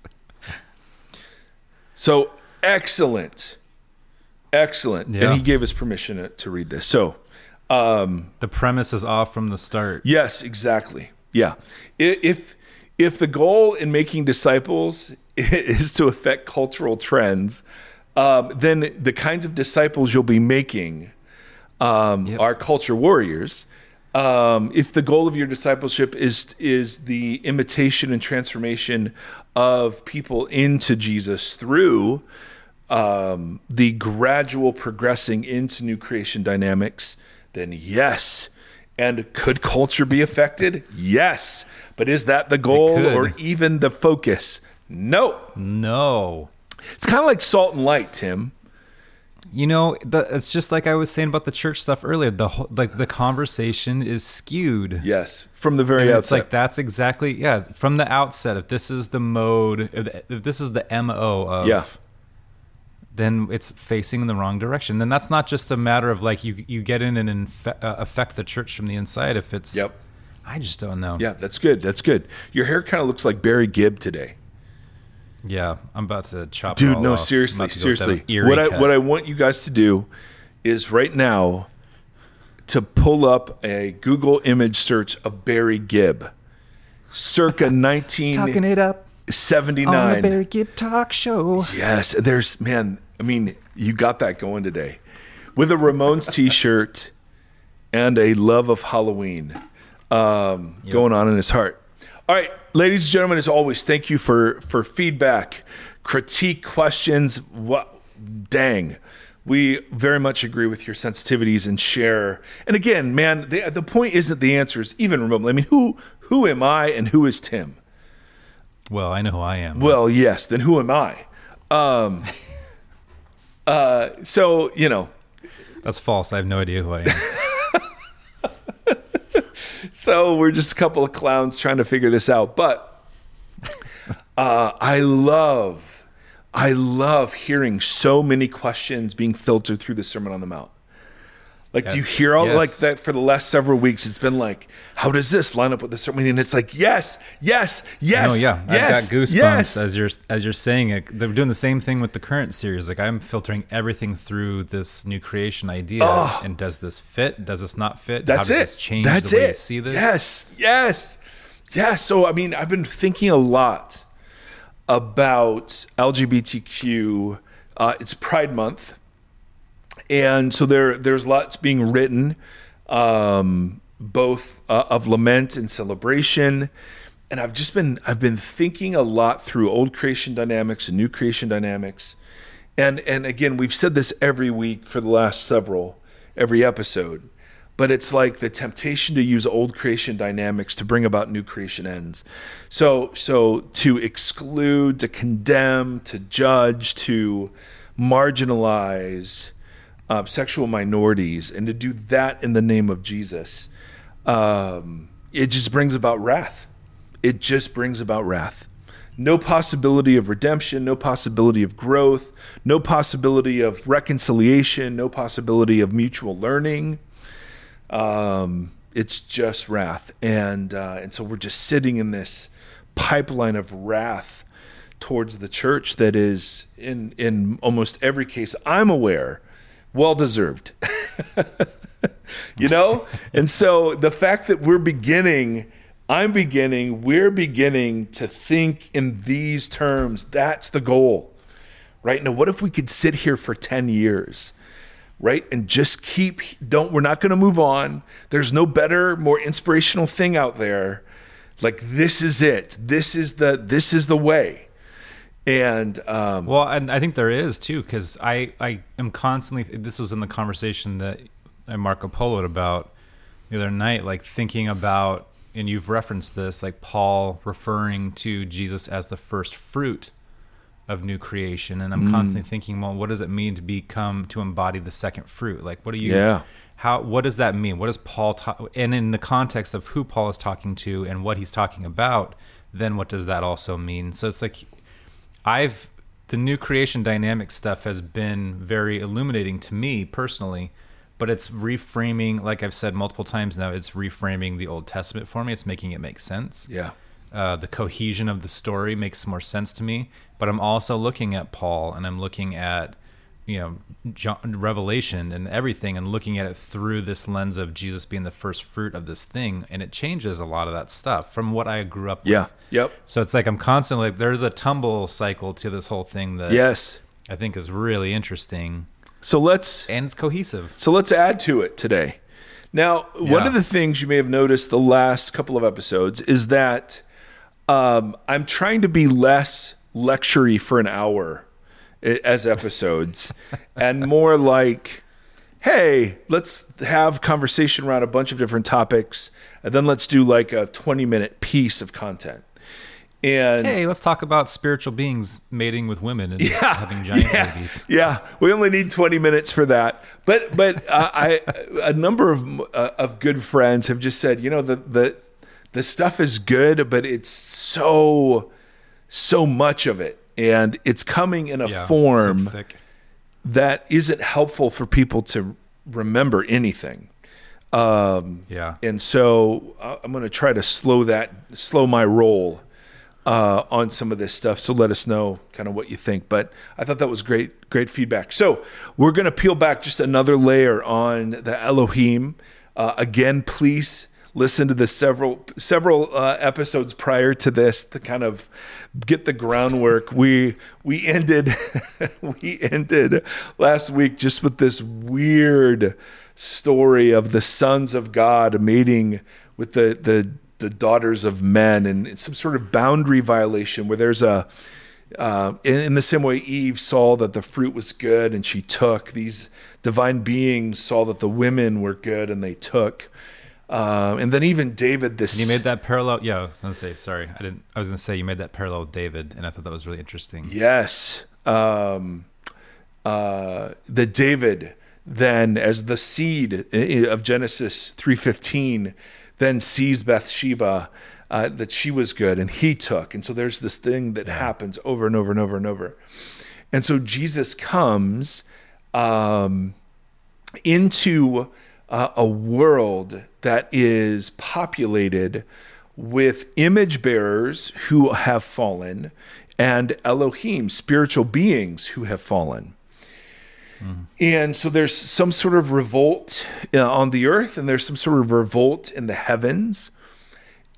So excellent. Excellent. Yeah. And he gave us permission to, to read this. So, the premise is off from the start. Yes, exactly. Yeah. If if the goal in making disciples is to affect cultural trends, um, then the kinds of disciples you'll be making um, Yep. are culture warriors. Um, if the goal of your discipleship is is the imitation and transformation of people into Jesus through um, the gradual progressing into new creation dynamics, then yes. And could culture be affected? Yes. But is that the goal or even the focus? No. No. It's kind of like salt and light, Tim. You know, the, it's just like I was saying about the church stuff earlier. The whole, like the conversation is skewed. Yes, from the very And outset. it's like that's exactly yeah from the outset. If this is the mode, if, if this is the mo of Yeah. then it's facing in the wrong direction. Then that's not just a matter of like you you get in and infe- uh, affect the church from the inside. If it's Yep. I just don't know. Yeah, that's good. That's good. Your hair kind of looks like Barry Gibb today. Yeah. I'm about to chop. it Dude, no, off. Seriously, about to go with that seriously. What I cut. what I want you guys to do is right now to pull up a Google image search of Barry Gibb, circa talking it up 1979. Gibb talk show. Yes, and there's man. I mean, you got that going today, with a Ramones T-shirt and a love of Halloween um, going on in his heart. All right, ladies and gentlemen, as always, thank you for for feedback, critique, questions. What dang. We very much agree with your sensitivities and share. And again, man, the, the point isn't the answers even remotely. I mean, who who am I and who is Tim? Well, I know who I am. Well, yes. Then who am I? Um, uh, so you know, That's false. I have no idea who I am. so we're just a couple of clowns trying to figure this out. But uh, I love, I love hearing so many questions being filtered through the Sermon on the Mount. Like, do you hear all Yes. like that for the last several weeks? It's been like, how does this line up with the sermon? And it's like, yes, yes, yes. Oh yeah, yes, I've got goosebumps Yes. as you're as you're saying it. They're doing the same thing with the current series. Like I'm filtering everything through this new creation idea. And does this fit? Does this not fit? That's How does it. this change That's the way it. you see this? Yes, yes, yes. So I mean, I've been thinking a lot about LGBTQ. Uh, it's Pride Month, and so there there's lots being written, um, both uh, of lament and celebration. And I've just been I've been thinking a lot through old creation dynamics and new creation dynamics. And and again, we've said this every week for the last several every episode. But it's like the temptation to use old creation dynamics to bring about new creation ends. So so to exclude, to condemn, to judge, to marginalize uh, sexual minorities, and to do that in the name of Jesus, um, it just brings about wrath. It just brings about wrath. No possibility of redemption, no possibility of growth, no possibility of reconciliation, no possibility of mutual learning. Um, it's just wrath, and uh, and so we're just sitting in this pipeline of wrath towards the church that is in in almost every case I'm aware well deserved. you know? And so the fact that we're beginning, I'm beginning, we're beginning to think in these terms, that's the goal. Right? Now, what if we could sit here for 10 years? Right? And just keep don't we're not going to move on. There's no better, more inspirational thing out there. Like this is it. This is the this is the way. And um Well, and I think there is too, because I I am constantly. This was in the conversation that I Marco Poloed about the other night, like thinking about, and you've referenced this, like Paul referring to Jesus as the first fruit of new creation, and I'm constantly thinking, well, what does it mean to become to embody the second fruit? Like, what do you? Yeah. How? What does that mean? What does Paul talk? And in the context of who Paul is talking to and what he's talking about, then what does that also mean? So it's like I've the new creation dynamic stuff has been very illuminating to me personally, but it's reframing, like I've said multiple times now, it's reframing the Old Testament for me. It's making it make sense. yeah. Uh, the cohesion of the story makes more sense to me. But I'm also looking at Paul and I'm looking at, you know, John, Revelation and everything and looking at it through this lens of Jesus being the first fruit of this thing. And it changes a lot of that stuff from what I grew up Yeah. with. Yep. So it's like I'm constantly there's a tumble cycle to this whole thing that Yes. I think is really interesting So let's and it's cohesive. so let's add to it today. Now, one of the things you may have noticed the last couple of episodes is that um, I'm trying to be less lectury for an hour as episodes, and more like, hey, let's have conversation around a bunch of different topics, and then let's do like a 20 minute piece of content. And Hey, let's talk about spiritual beings mating with women and having giant yeah, babies. Yeah, we only need 20 minutes for that. But but uh, I a number of uh, of good friends have just said, you know, the the the stuff is good, but it's so so much of it and it's coming in a Yeah, form that isn't helpful for people to remember anything. Um, Yeah. and so uh, I'm going to try to slow that, slow my roll uh, on some of this stuff. So let us know kind of what you think. But I thought that was great, great feedback. So we're going to peel back just another layer on the Elohim. Uh, again, please listen to the several several uh, episodes prior to this to kind of get the groundwork. We we ended we ended last week just with this weird story of the sons of God meeting with the the the daughters of men and some sort of boundary violation where there's a uh, in, in the same way Eve saw that the fruit was good and she took these divine beings saw that the women were good and they took um, and then even David this You made that parallel. Yeah, I was gonna say. Sorry, I didn't. I was gonna say you made that parallel with David, and I thought that was really interesting. Yes. Um, uh, the David then as the seed of Genesis 3:15 then sees Bathsheba uh, that she was good and he took. And so there's this thing that happens over and over and over and over. And so Jesus comes um, into uh, a world that is populated with image bearers who have fallen and Elohim, spiritual beings who have fallen. And so there's some sort of revolt uh, on the earth, and there's some sort of revolt in the heavens,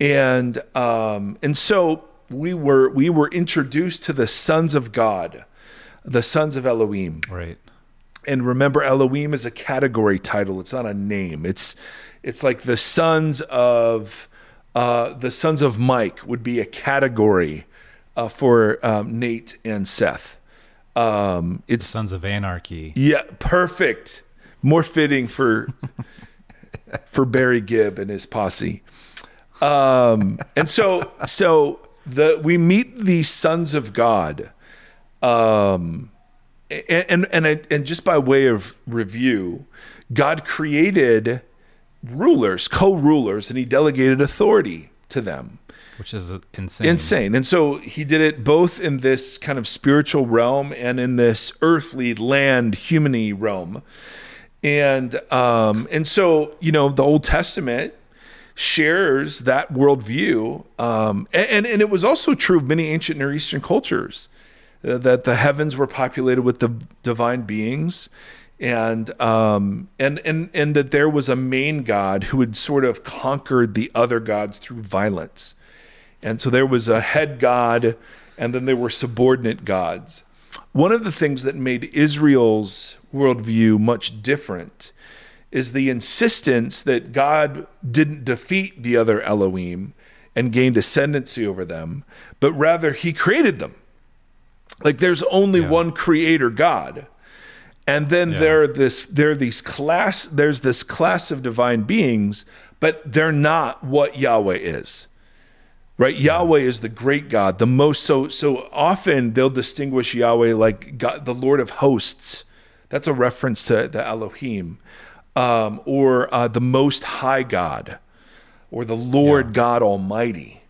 and um, and so we were we were introduced to the sons of God, the sons of Elohim. Right. And remember, Elohim is a category title; it's not a name. It's it's like the sons of uh, the sons of Mike would be a category uh, for um, Nate and Seth. Um, it's Sons of Anarchy. yeah, perfect. More fitting for for Barry Gibb and his posse. Um, and so so the we meet the sons of God. Um, and and and, I, and just by way of review, God created rulers, co-rulers, and he delegated authority to them which is insane. insane. And so he did it both in this kind of spiritual realm and in this earthly land humany realm. And um, and so you know the Old Testament shares that worldview, um, and and it was also true of many ancient Near Eastern cultures uh, that the heavens were populated with the divine beings. And um and and and that there was a main god who had sort of conquered the other gods through violence. And so there was a head god, and then there were subordinate gods. One of the things that made Israel's worldview much different is the insistence that God didn't defeat the other Elohim and gained ascendancy over them, but rather he created them. Like there's only Yeah. one creator God. And then Yeah. there are this there are these class there's this class of divine beings, but they're not what Yahweh is. Right? Yahweh is the great god the most so so often they'll distinguish yahweh like god the lord of hosts. That's a reference to the elohim. Um, or uh, the most high god or the lord god almighty.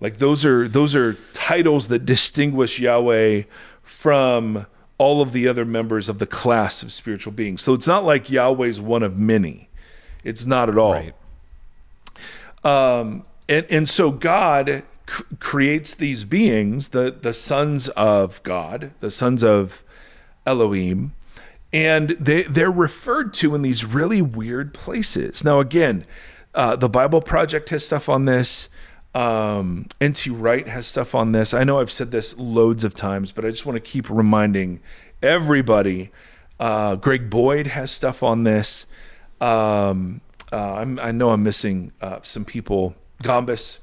Like those are those are titles that distinguish yahweh from all of the other members of the class of spiritual beings so it's not like yahweh's one of many it's not at all Right. um, and and so God c- creates these beings, the the sons of God, the sons of Elohim, and they they're referred to in these really weird places. Now, again, uh, the Bible Project has stuff on this. Um, NT Wright has stuff on this. I know I've said this loads of times, but I just want to keep reminding everybody. Uh, Greg Boyd has stuff on this. Um, uh, I know I'm missing uh, some people. Gombis.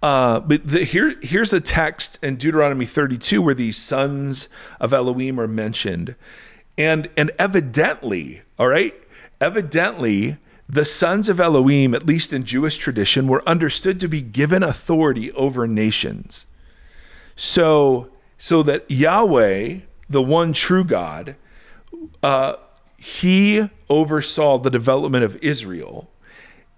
Uh, but the, here, here's a text in Deuteronomy 32 where these sons of Elohim are mentioned, and and evidently, all right, evidently the sons of Elohim, at least in Jewish tradition, were understood to be given authority over nations. So, so that Yahweh, the one true God, uh, he oversaw the development of Israel,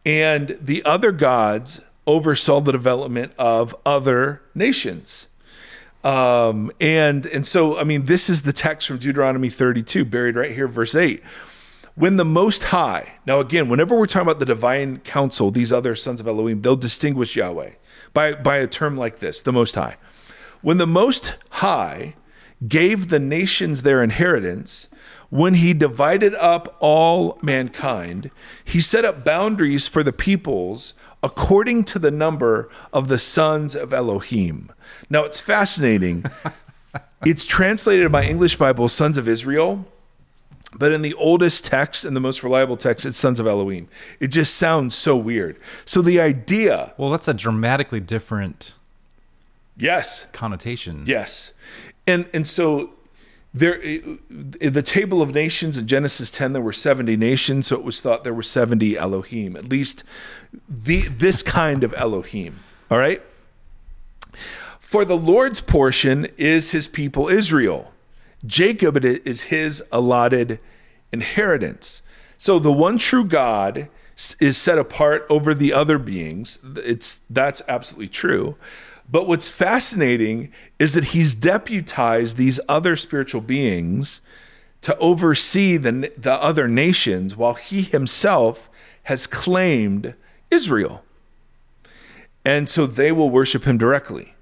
and the other gods oversaw the development of other nations. Um, and and so I mean, this is the text from Deuteronomy 32, buried right here, verse 8. When the Most High, now again, whenever we're talking about the divine council, these other sons of Elohim, they'll distinguish Yahweh by, by a term like this, the Most High. When the Most High gave the nations their inheritance, when he divided up all mankind, he set up boundaries for the peoples according to the number of the sons of Elohim. Now it's fascinating. it's translated in my English Bible, sons of Israel, but in the oldest text and the most reliable text, it's sons of Elohim. It just sounds so weird. So the idea, Well, that's a dramatically different yes, connotation. Yes, and and so there, in the table of nations in Genesis ten, there were seventy nations, so it was thought there were seventy Elohim, at least the this kind of Elohim. All right. For the Lord's portion is His people Israel. Jacob is His allotted inheritance. So the one true God is set apart over the other beings. It's that's absolutely true. But what's fascinating is that he's deputized these other spiritual beings to oversee the, the other nations while he himself has claimed Israel. And so they will worship him directly.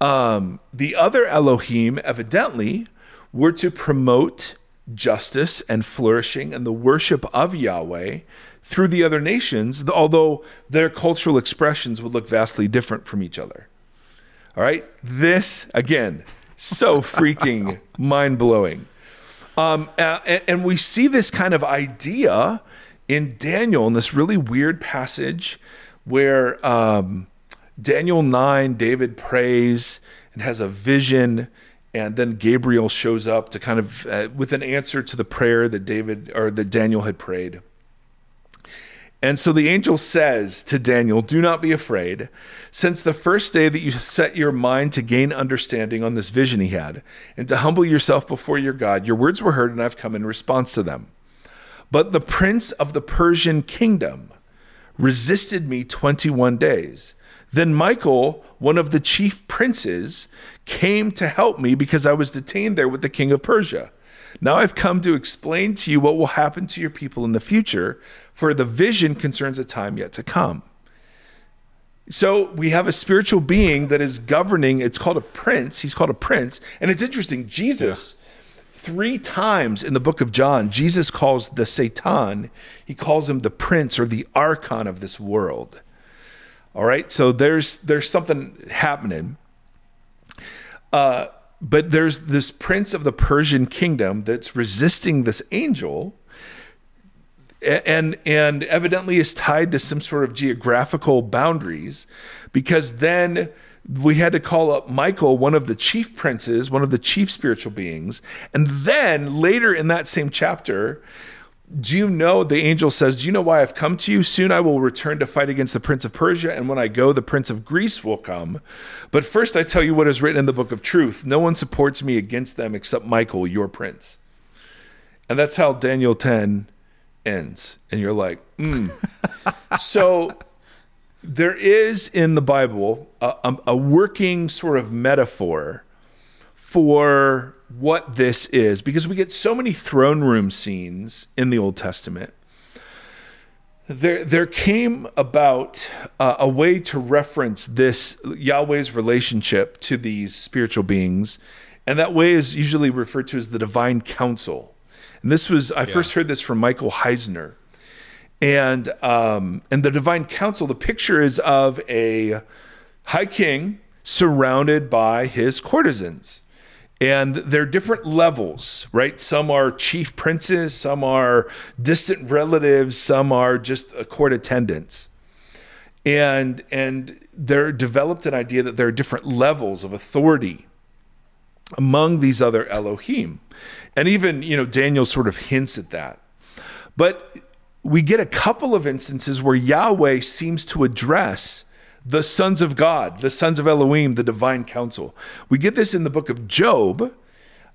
Um, the other Elohim, evidently, were to promote justice and flourishing and the worship of Yahweh through the other nations, although their cultural expressions would look vastly different from each other. All right. This, again, so freaking mind blowing. Um, and, and we see this kind of idea in Daniel in this really weird passage where um, Daniel 9, David prays and has a vision. And then Gabriel shows up to kind of uh, with an answer to the prayer that David or that Daniel had prayed. And so the angel says to Daniel, Do not be afraid, since the first day that you set your mind to gain understanding on this vision he had, and to humble yourself before your God, your words were heard, and I've come in response to them. But the prince of the Persian kingdom resisted me 21 days. Then Michael, one of the chief princes, came to help me because I was detained there with the king of Persia. Now I've come to explain to you what will happen to your people in the future, for the vision concerns a time yet to come. So we have a spiritual being that is governing. It's called a prince. He's called a prince. And it's interesting. Jesus, yeah. three times in the book of John, Jesus calls the Satan, he calls him the prince or the archon of this world. All right. So there's there's something happening. Uh, but there's this prince of the Persian kingdom that's resisting this angel and and evidently is tied to some sort of geographical boundaries because then we had to call up Michael, one of the chief princes, one of the chief spiritual beings. And then later in that same chapter, do you know the angel says, Do you know why I've come to you? Soon I will return to fight against the prince of Persia, and when I go, the prince of Greece will come. But first I tell you what is written in the book of truth. No one supports me against them except Michael, your prince. And that's how Daniel 10 ends. And you're like, mm. so there is in the Bible a, a, a working sort of metaphor for what this is because we get so many throne room scenes in the Old Testament. There, there came about uh, a way to reference this Yahweh's relationship to these spiritual beings, and that way is usually referred to as the divine council. And this was I yeah. first heard this from Michael Heiser, and um, and the divine council. The picture is of a high king surrounded by his courtesans and they're different levels right? Some are chief princes some are distant relatives some are just court attendants. And and they're developed an idea that there are different levels of authority among these other elohim. And even you know daniel sort of hints at that. But we get a couple of instances where Yahweh seems to address the sons of God, the sons of Elohim, the divine council. We get this in the book of Job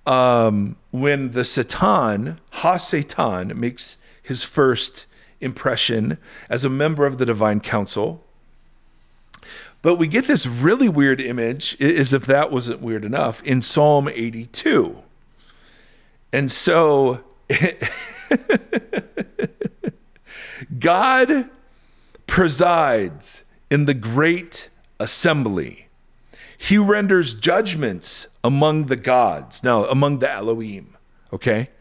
um, when the Satan, Ha Satan, makes his first impression as a member of the divine council. But we get this really weird image, as if that wasn't weird enough, in Psalm 82. And so God presides in the great assembly. He renders judgments among the gods, now among the Elohim, okay?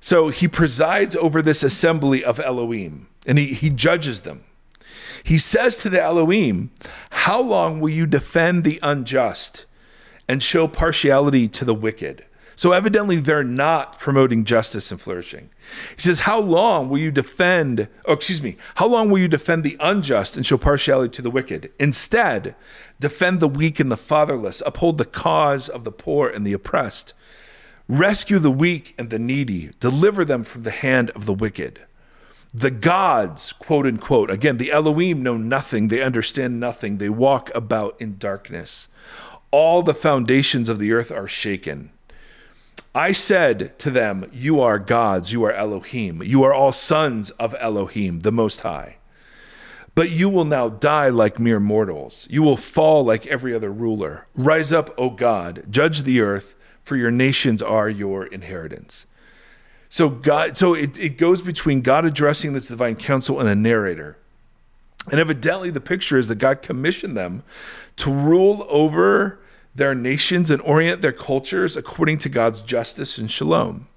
So he presides over this assembly of Elohim and he, he judges them. He says to the Elohim, How long will you defend the unjust and show partiality to the wicked? So evidently they're not promoting justice and flourishing. He says, How long will you defend, oh, excuse me, how long will you defend the unjust and show partiality to the wicked? Instead, defend the weak and the fatherless, uphold the cause of the poor and the oppressed, rescue the weak and the needy, deliver them from the hand of the wicked. The gods, quote unquote, again, the Elohim know nothing, they understand nothing, they walk about in darkness. All the foundations of the earth are shaken. I said to them, You are gods, you are Elohim, you are all sons of Elohim, the Most High. But you will now die like mere mortals. You will fall like every other ruler. Rise up, O God, judge the earth, for your nations are your inheritance. So God, so it, it goes between God addressing this divine council and a narrator. And evidently the picture is that God commissioned them to rule over their nations and orient their cultures according to God's justice and shalom.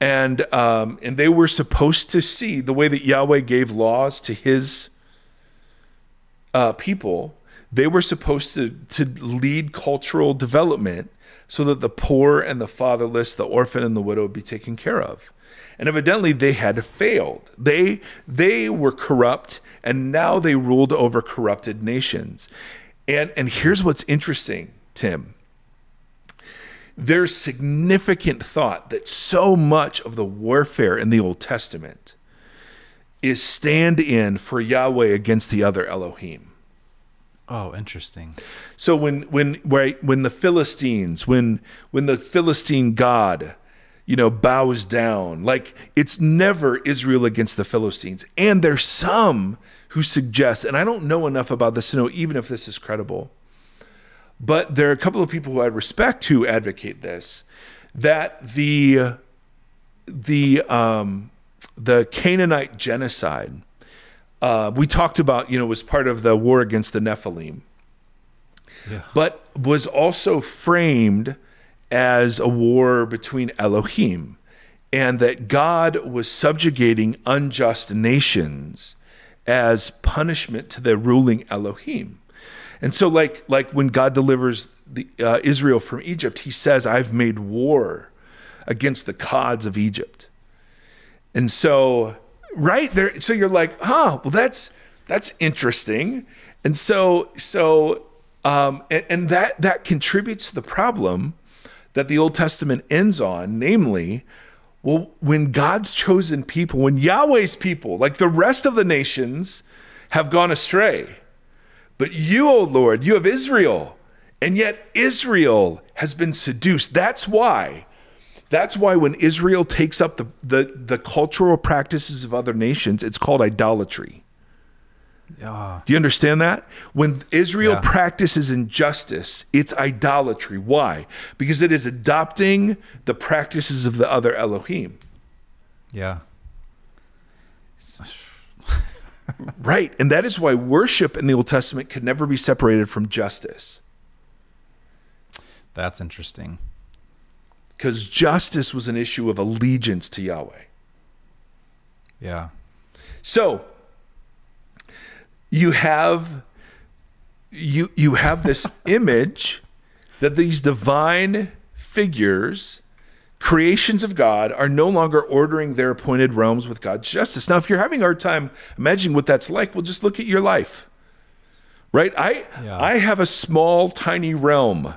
And um, and they were supposed to see the way that Yahweh gave laws to his uh, people. They were supposed to to lead cultural development so that the poor and the fatherless, the orphan and the widow would be taken care of. And evidently they had failed. They they were corrupt and now they ruled over corrupted nations. And and here's what's interesting, Tim. There's significant thought that so much of the warfare in the Old Testament is stand in for Yahweh against the other Elohim. Oh, interesting. So when when right when the Philistines when when the Philistine god you know bows down like it's never Israel against the Philistines and there's some who suggest and I don't know enough about this to know even if this is credible but there are a couple of people who I respect who advocate this that the the um the Canaanite genocide uh, we talked about, you know, was part of the war against the Nephilim, Yeah. but was also framed as a war between Elohim, and that God was subjugating unjust nations as punishment to the ruling Elohim. And so, like, like when God delivers the, uh, Israel from Egypt, He says, "I've made war against the gods of Egypt." And so, right there, so you're like, huh, well, that's that's interesting. And so, so, um, and, and that that contributes to the problem that the Old Testament ends on, namely, well, when God's chosen people, when Yahweh's people, like the rest of the nations, have gone astray, but you, O Lord, you have Israel, and yet Israel has been seduced. That's why. That's why when Israel takes up the, the, the cultural practices of other nations, it's called idolatry. Ah, Do you understand that? When Israel Yeah. practices injustice, it's idolatry. Why? Because it is adopting the practices of the other Elohim. yeah. Right. And that is why worship in the Old Testament could never be separated from justice. That's interesting. Because justice was an issue of allegiance to Yahweh. Yeah. So you have you you have this image that these divine figures creations of God are no longer ordering their appointed realms with God's justice. Now if you're having a hard time imagining what that's like, well just look at your life. Right? I Yeah. I have a small tiny realm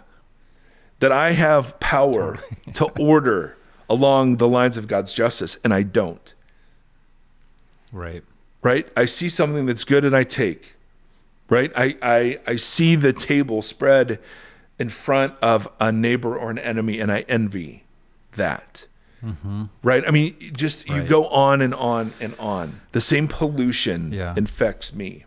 that I have power to order along the lines of God's justice and I don't. Right. right? I see something that's good and I take, right? I, I, I see the table spread in front of a neighbor or an enemy and I envy that. Mm-hmm. Right? I mean, just you go on and on and on. The same pollution Yeah. infects me.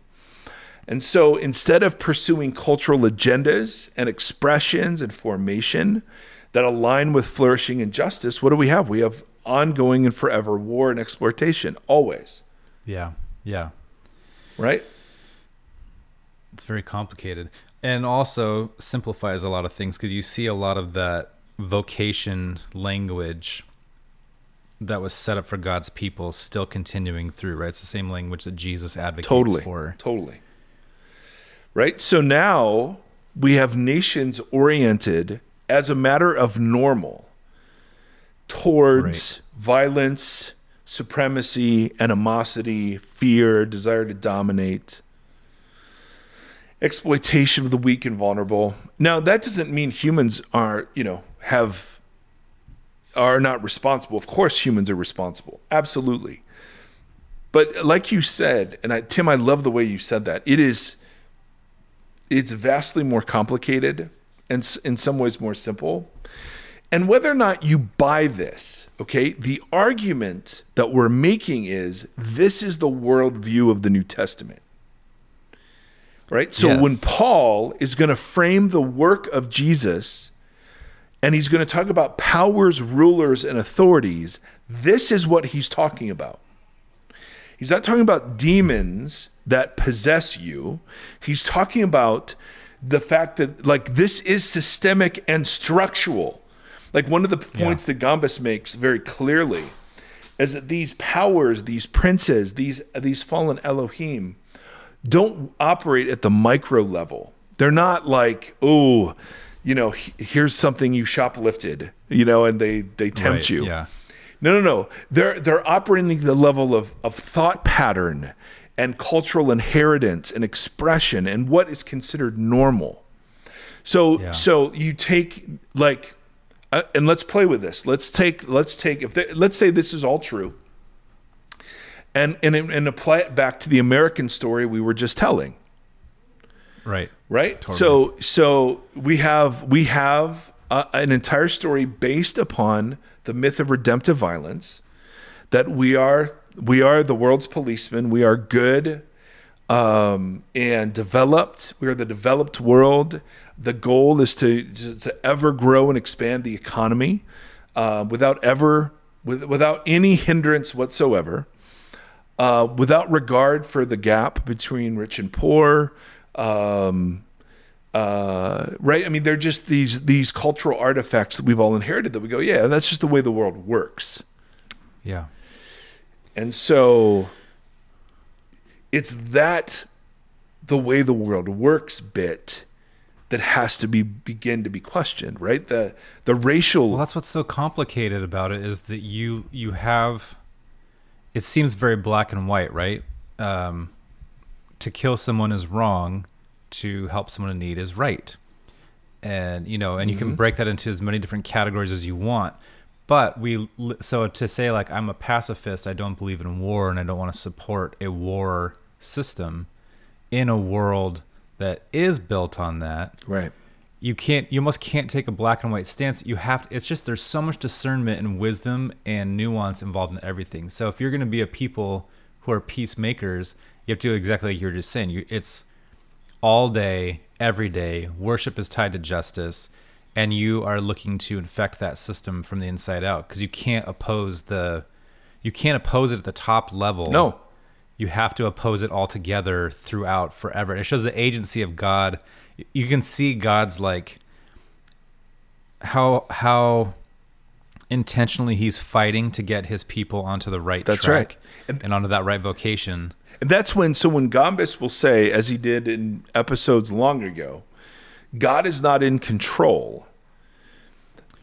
And so instead of pursuing cultural agendas and expressions and formation that align with flourishing and justice, what do we have? We have ongoing and forever war and exploitation, always, Yeah. Yeah. right? It's very complicated. And also simplifies a lot of things because you see a lot of that vocation language that was set up for God's people still continuing through, right? It's the same language that Jesus advocates totally. for. totally. Right? So now we have nations oriented as a matter of normal towards violence supremacy animosity fear desire to dominate exploitation of the weak and vulnerable. Now that doesn't mean humans are you know have are not responsible of course humans are responsible absolutely but like you said, and I, Tim, I love the way you said that. It is, it's vastly more complicated and in some ways more simple. And whether or not you buy this, okay, the argument that we're making is this is the worldview of the New Testament. Right? So Yes. when Paul is going to frame the work of Jesus and he's going to talk about powers, rulers, and authorities, this is what he's talking about. He's not talking about demons that possess you. He's talking about the fact that like this is systemic and structural. Like one of the points that Gombis makes very clearly is that these powers, these princes, these these fallen Elohim don't operate at the micro level. They're not like, oh, you know, here's something you shoplifted, you know, and they they tempt Right, you. Yeah. No, no, no. They're they're operating the level of, of thought pattern and cultural inheritance and expression and what is considered normal. So Yeah. so you take like uh, and let's play with this. Let's take let's take if they, let's say this is all true. And and and apply it back to the American story we were just telling Right. right so so we have we have uh, an entire story based upon the myth of redemptive violence that we are we are the world's policemen we are good um, and developed we are the developed world the goal is to to ever grow and expand the economy uh, without ever with, without any hindrance whatsoever uh, without regard for the gap between rich and poor. Um, uh, right? I mean, they're just these these cultural artifacts that we've all inherited. That we go, yeah, that's just the way the world works. Yeah. And so, it's that the way the world works bit that has to be begin to be questioned, right? The the racial Well, that's what's so complicated about it is that you you have. It seems very black and white, right? Um, to kill someone is wrong. To help someone in need is right. And you know, and you can mm-hmm. break that into as many different categories as you want. But we so to say like I'm a pacifist, I don't believe in war, and I don't want to support a war system in a world that is built on that right. you can't you almost can't take a black and white stance you have to it's just there's so much discernment and wisdom and nuance involved in everything so if you're going to be a people who are peacemakers you have to do exactly like you were just saying you, it's all day every day worship is tied to justice and you are looking to infect that system from the inside out because you can't oppose the you can't oppose it at the top level No. you have to oppose it altogether throughout forever. It shows the agency of God. You can see God's like how how intentionally he's fighting to get his people onto the right That's track right. and, onto that right vocation. And that's when, so when Gombis will say, as he did in episodes long ago, God is not in control.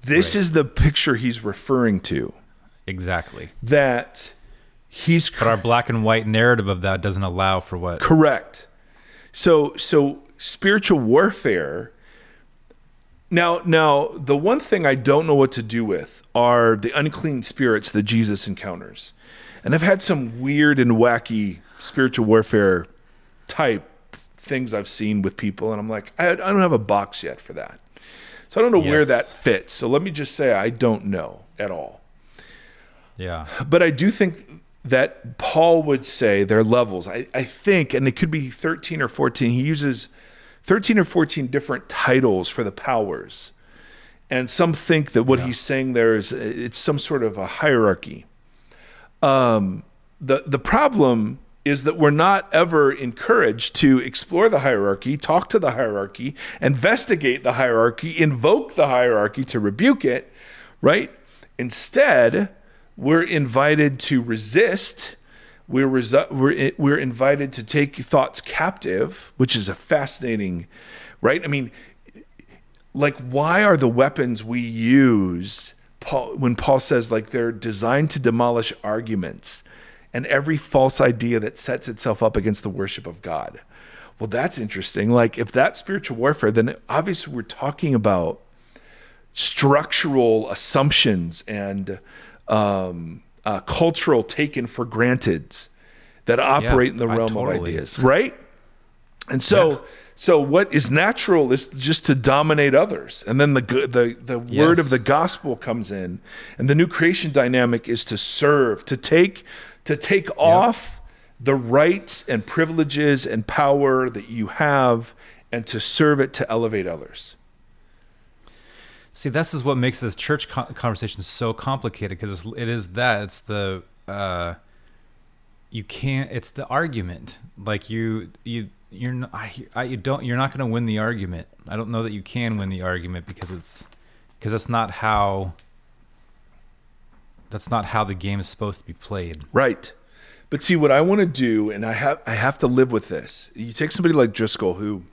This Right. is the picture he's referring to. Exactly. That he's But our black and white narrative of that doesn't allow for what correct. So, so spiritual warfare. Now, now, the one thing I don't know what to do with are the unclean spirits that Jesus encounters. And I've had some weird and wacky spiritual warfare type things I've seen with people, and I'm like, I, I don't have a box yet for that. So I don't know where that fits. So let me just say, I don't know at all. Yeah. But I do think that Paul would say there are levels. I, I think, and it could be 13 or 14, he uses 13 or 14 different titles for the powers. And some think that what he's saying there is it's some sort of a hierarchy. Um, the, the problem is that we're not ever encouraged to explore the hierarchy, talk to the hierarchy, investigate the hierarchy, invoke the hierarchy to rebuke it, right? Instead, we're invited to resist. We're, resi- we're, we're invited to take thoughts captive, which is a fascinating, right? I mean, like, why are the weapons we use, Paul, when Paul says, like, they're designed to demolish arguments and every false idea that sets itself up against the worship of God? Well, that's interesting. Like, if that's spiritual warfare, then obviously we're talking about structural assumptions and um, uh, cultural taken for granted that operate in the realm of ideas, right? And so, Yeah. So what is natural is just to dominate others, and then the good, the the word of the gospel comes in, and the new creation dynamic is to serve, to take, to take off the rights and privileges and power that you have, and to serve it to elevate others. See, this is what makes this church conversation so complicated because it is that it's the uh, you can't. It's the argument. Like you, you, you're not. I, I, you don't. You're not going to win the argument. I don't know that you can win the argument because it's because that's not how. That's not how the game is supposed to be played. Right. But see what I want to do, and I have I have to live with this. You take somebody like Driscoll, who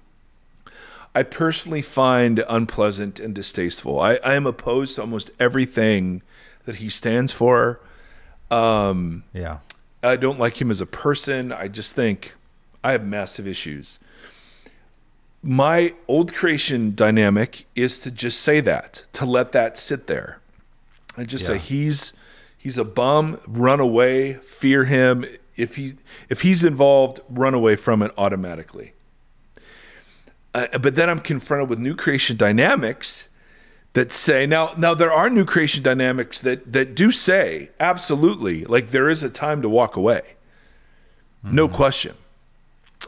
I personally find unpleasant and distasteful. I, I am opposed to almost everything that he stands for. Um, Yeah. I don't like him as a person. I just think I have massive issues. My old creation dynamic is to just say that, to let that sit there. And just say he's he's a bum, run away, fear him. If he if he's involved, run away from it automatically. Uh, but then I'm confronted with new creation dynamics that say now now there are new creation dynamics that that do say absolutely like there is a time to walk away no question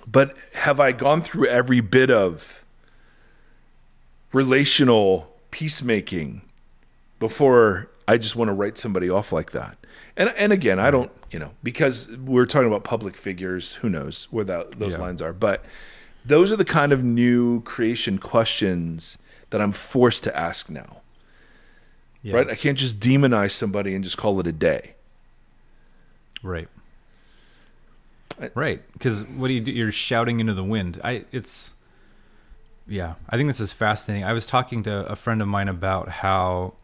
but have i gone through every bit of relational peacemaking before i just want to write somebody off like that and and again i don't you know because we're talking about public figures who knows where that, those Yeah. lines are but those are the kind of new creation questions that i'm forced to ask now Yeah. right? I can't just demonize somebody and just call it a day. Right. Right. Because what do you do? You're shouting into the wind. I. It's. Yeah, I think this is fascinating. I was talking to a friend of mine about how,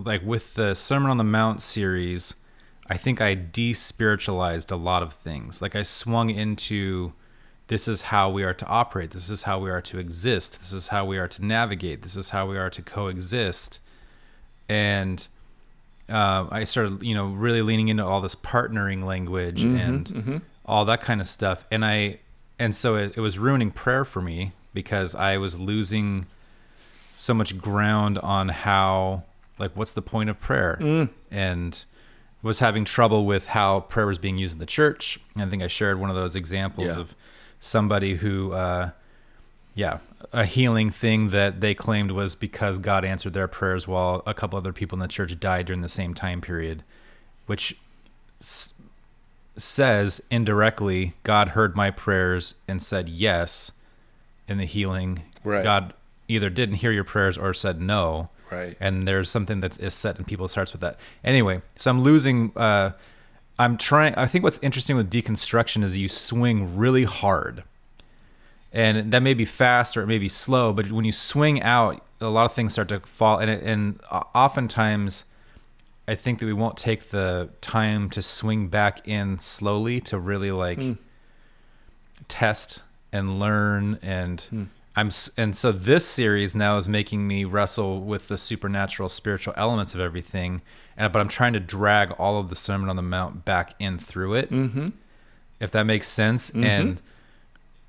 like, with the Sermon on the Mount series, I think I despiritualized a lot of things. Like, I swung into this is how we are to operate, this is how we are to exist, this is how we are to navigate, this is how we are to coexist. And uh, I started, you know, really leaning into all this partnering language and all that kind of stuff. And I, and so it, it was ruining prayer for me because I was losing so much ground on how, like, what's the point of prayer? And was having trouble with how prayer was being used in the church. I think I shared one of those examples Yeah. of somebody who, uh, yeah, a healing thing that they claimed was because God answered their prayers while a couple other people in the church died during the same time period, which says indirectly God heard my prayers and said yes in the healing. Right. God either didn't hear your prayers or said no. Right. And there's something that is set in people's hearts with that. Anyway, so I'm losing. Uh, I'm trying. I think what's interesting with deconstruction is you swing really hard and that may be fast or it may be slow but when you swing out a lot of things start to fall and it, and oftentimes i think that we won't take the time to swing back in slowly to really like hmm. test and learn and hmm. I'm and so this series now is making me wrestle with the supernatural spiritual elements of everything and but I'm trying to drag all of the Sermon on the Mount back in through it. Mm-hmm. If that makes sense mm-hmm. and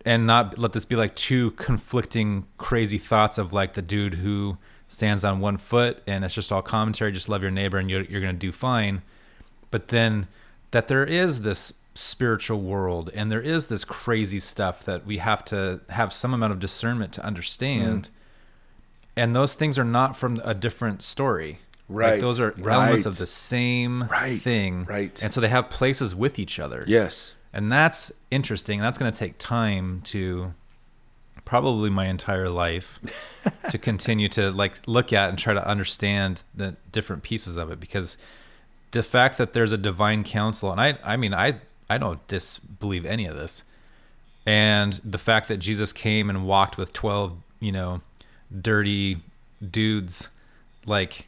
and not let this be like two conflicting crazy thoughts of like the dude who stands on one foot and it's just all commentary just love your neighbor and you're, you're going to do fine. But then that there is this spiritual world and there is this crazy stuff that we have to have some amount of discernment to understand. Mm. And those things are not from a different story. Like, Right, those are elements of the same Right, thing. right. and so they have places with each other. Yes. and that's interesting. That's going to take time to probably my entire life to continue to like look at and try to understand the different pieces of it because the fact that there's a divine council and i i mean i i don't disbelieve any of this and the fact that jesus came and walked with 12 you know dirty dudes like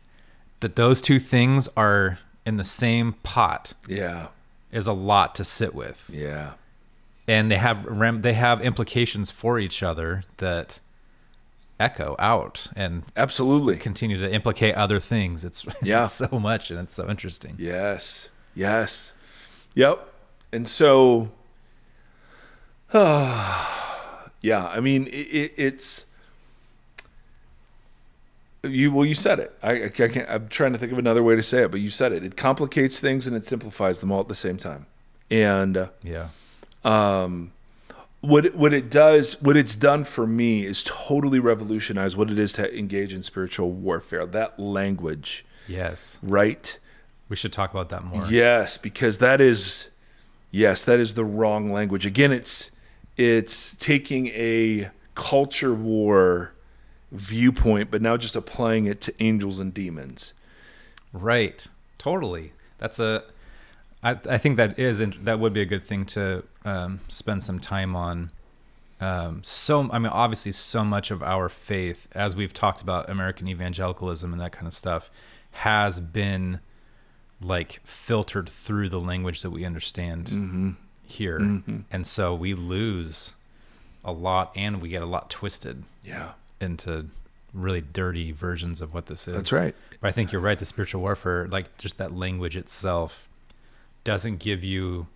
that those two things are in the same pot Yeah. is a lot to sit with Yeah. And they have rem- they have implications for each other that echo out and Absolutely. continue to implicate other things. It's, Yeah. it's so much and it's so interesting. Yes. Yes. Yep. And so, yeah, I mean, it, it, it's you. Well, you said it. I, I can't. I'm trying to think of another way to say it, but you said it. It complicates things and it simplifies them all at the same time. And uh, Yeah. Um, what it, what it does, what it's done for me, is totally revolutionize what it is to engage in spiritual warfare. That language, Yes. right? We should talk about that more. Yes, because that is yes, that is the wrong language. Again, it's it's taking a culture war viewpoint, but now just applying it to angels and demons. Right. Totally. That's a. I I think that is and that would be a good thing to um, spend some time on. Um, so I mean, obviously, so much of our faith, as we've talked about American evangelicalism and that kind of stuff, has been like filtered through the language that we understand here, and so we lose a lot, and we get a lot twisted Yeah. into really dirty versions of what this is. That's right. But I think you're right. The spiritual warfare, like just that language itself, doesn't give you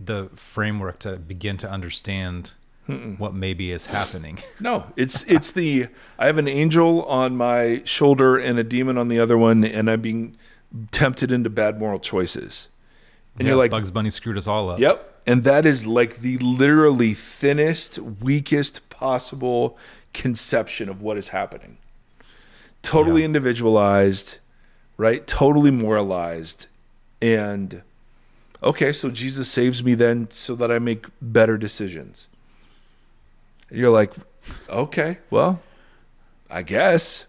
the framework to begin to understand what maybe is happening. No, it's it's the I have an angel on my shoulder and a demon on the other one, and I'm being tempted into bad moral choices. And Yeah, you're like, Bugs Bunny screwed us all up. Yep. And that is like the literally thinnest, weakest possible conception of what is happening. Totally Yeah. individualized, right? Totally moralized. And okay, so Jesus saves me then so that I make better decisions. You're like, okay, well, I guess.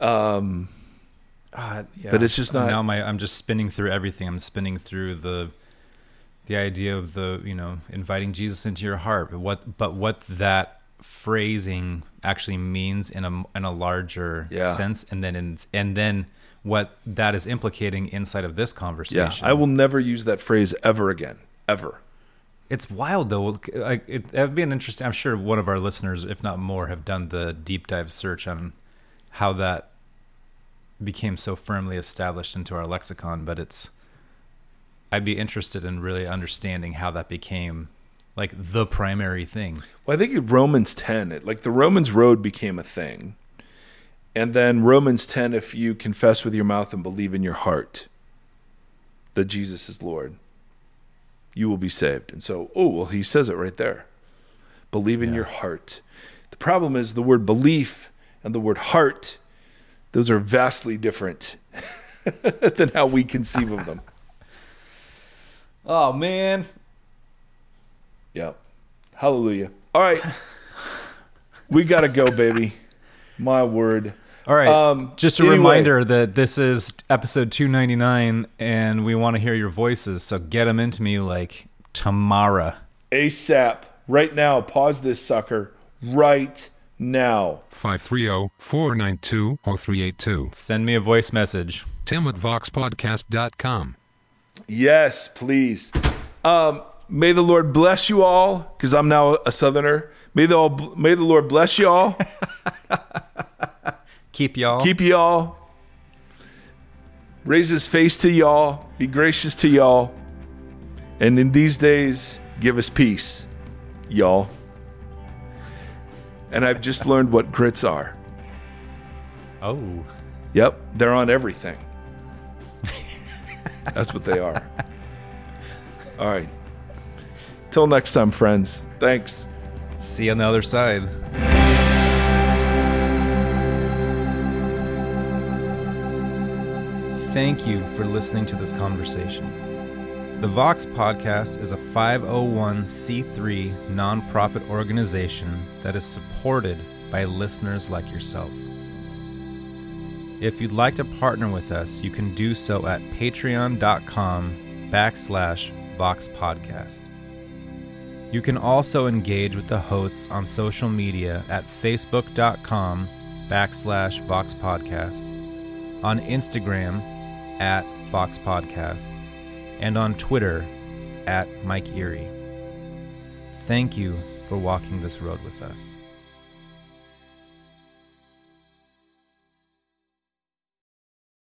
Um, Ah, yeah. But it's just not- Now my I'm just spinning through everything. I'm spinning through the the idea of the you know inviting Jesus into your heart. But what but what that phrasing actually means in a in a larger Yeah. sense, and then in, and then what that is implicating inside of this conversation. yeah. I will never use that phrase ever again. Ever. It's wild though. Like it, that'd be an interesting. I'm sure one of our listeners, if not more, have done the deep dive search on how that became so firmly established into our lexicon. But it's, I'd be interested in really understanding how that became like the primary thing. Well, I think in Romans 10, it, like the Romans road became a thing. And then Romans 10, if you confess with your mouth and believe in your heart that Jesus is Lord, you will be saved. And so, oh, well, he says it right there. Believe in Yeah. your heart. The problem is the word belief and the word heart, those are vastly different than how we conceive of them. Oh man, Yeah. Hallelujah. All right. We got to go, baby. My word. All right. Um, Just a anyway. reminder that this is episode 299 and we want to hear your voices. So get them into me like tomorrow. ASAP. Right now. Pause this sucker. Right now. 530-492-0382. Send me a voice message. Tim at voxpodcast.com. Yes, please. Um, may the Lord bless you all, because I'm now a Southerner. May the all, may the Lord bless y'all, Keep y'all. keep y'all, raise His face to y'all, be gracious to y'all, and in these days, give us peace, y'all. And I've just learned what grits are. oh. Yep, they're on everything. That's what they are. All right. Till next time, friends. Thanks. See you on the other side. Thank you for listening to this conversation. The Vox Podcast is a 501c3 nonprofit organization that is supported by listeners like yourself. If you'd like to partner with us, you can do so at patreon.com backslash Vox Podcast. You can also engage with the hosts on social media at facebook.com backslash Vox Podcast, on Instagram at Vox Podcast, and on Twitter at Mike Erre. Thank you for walking this road with us.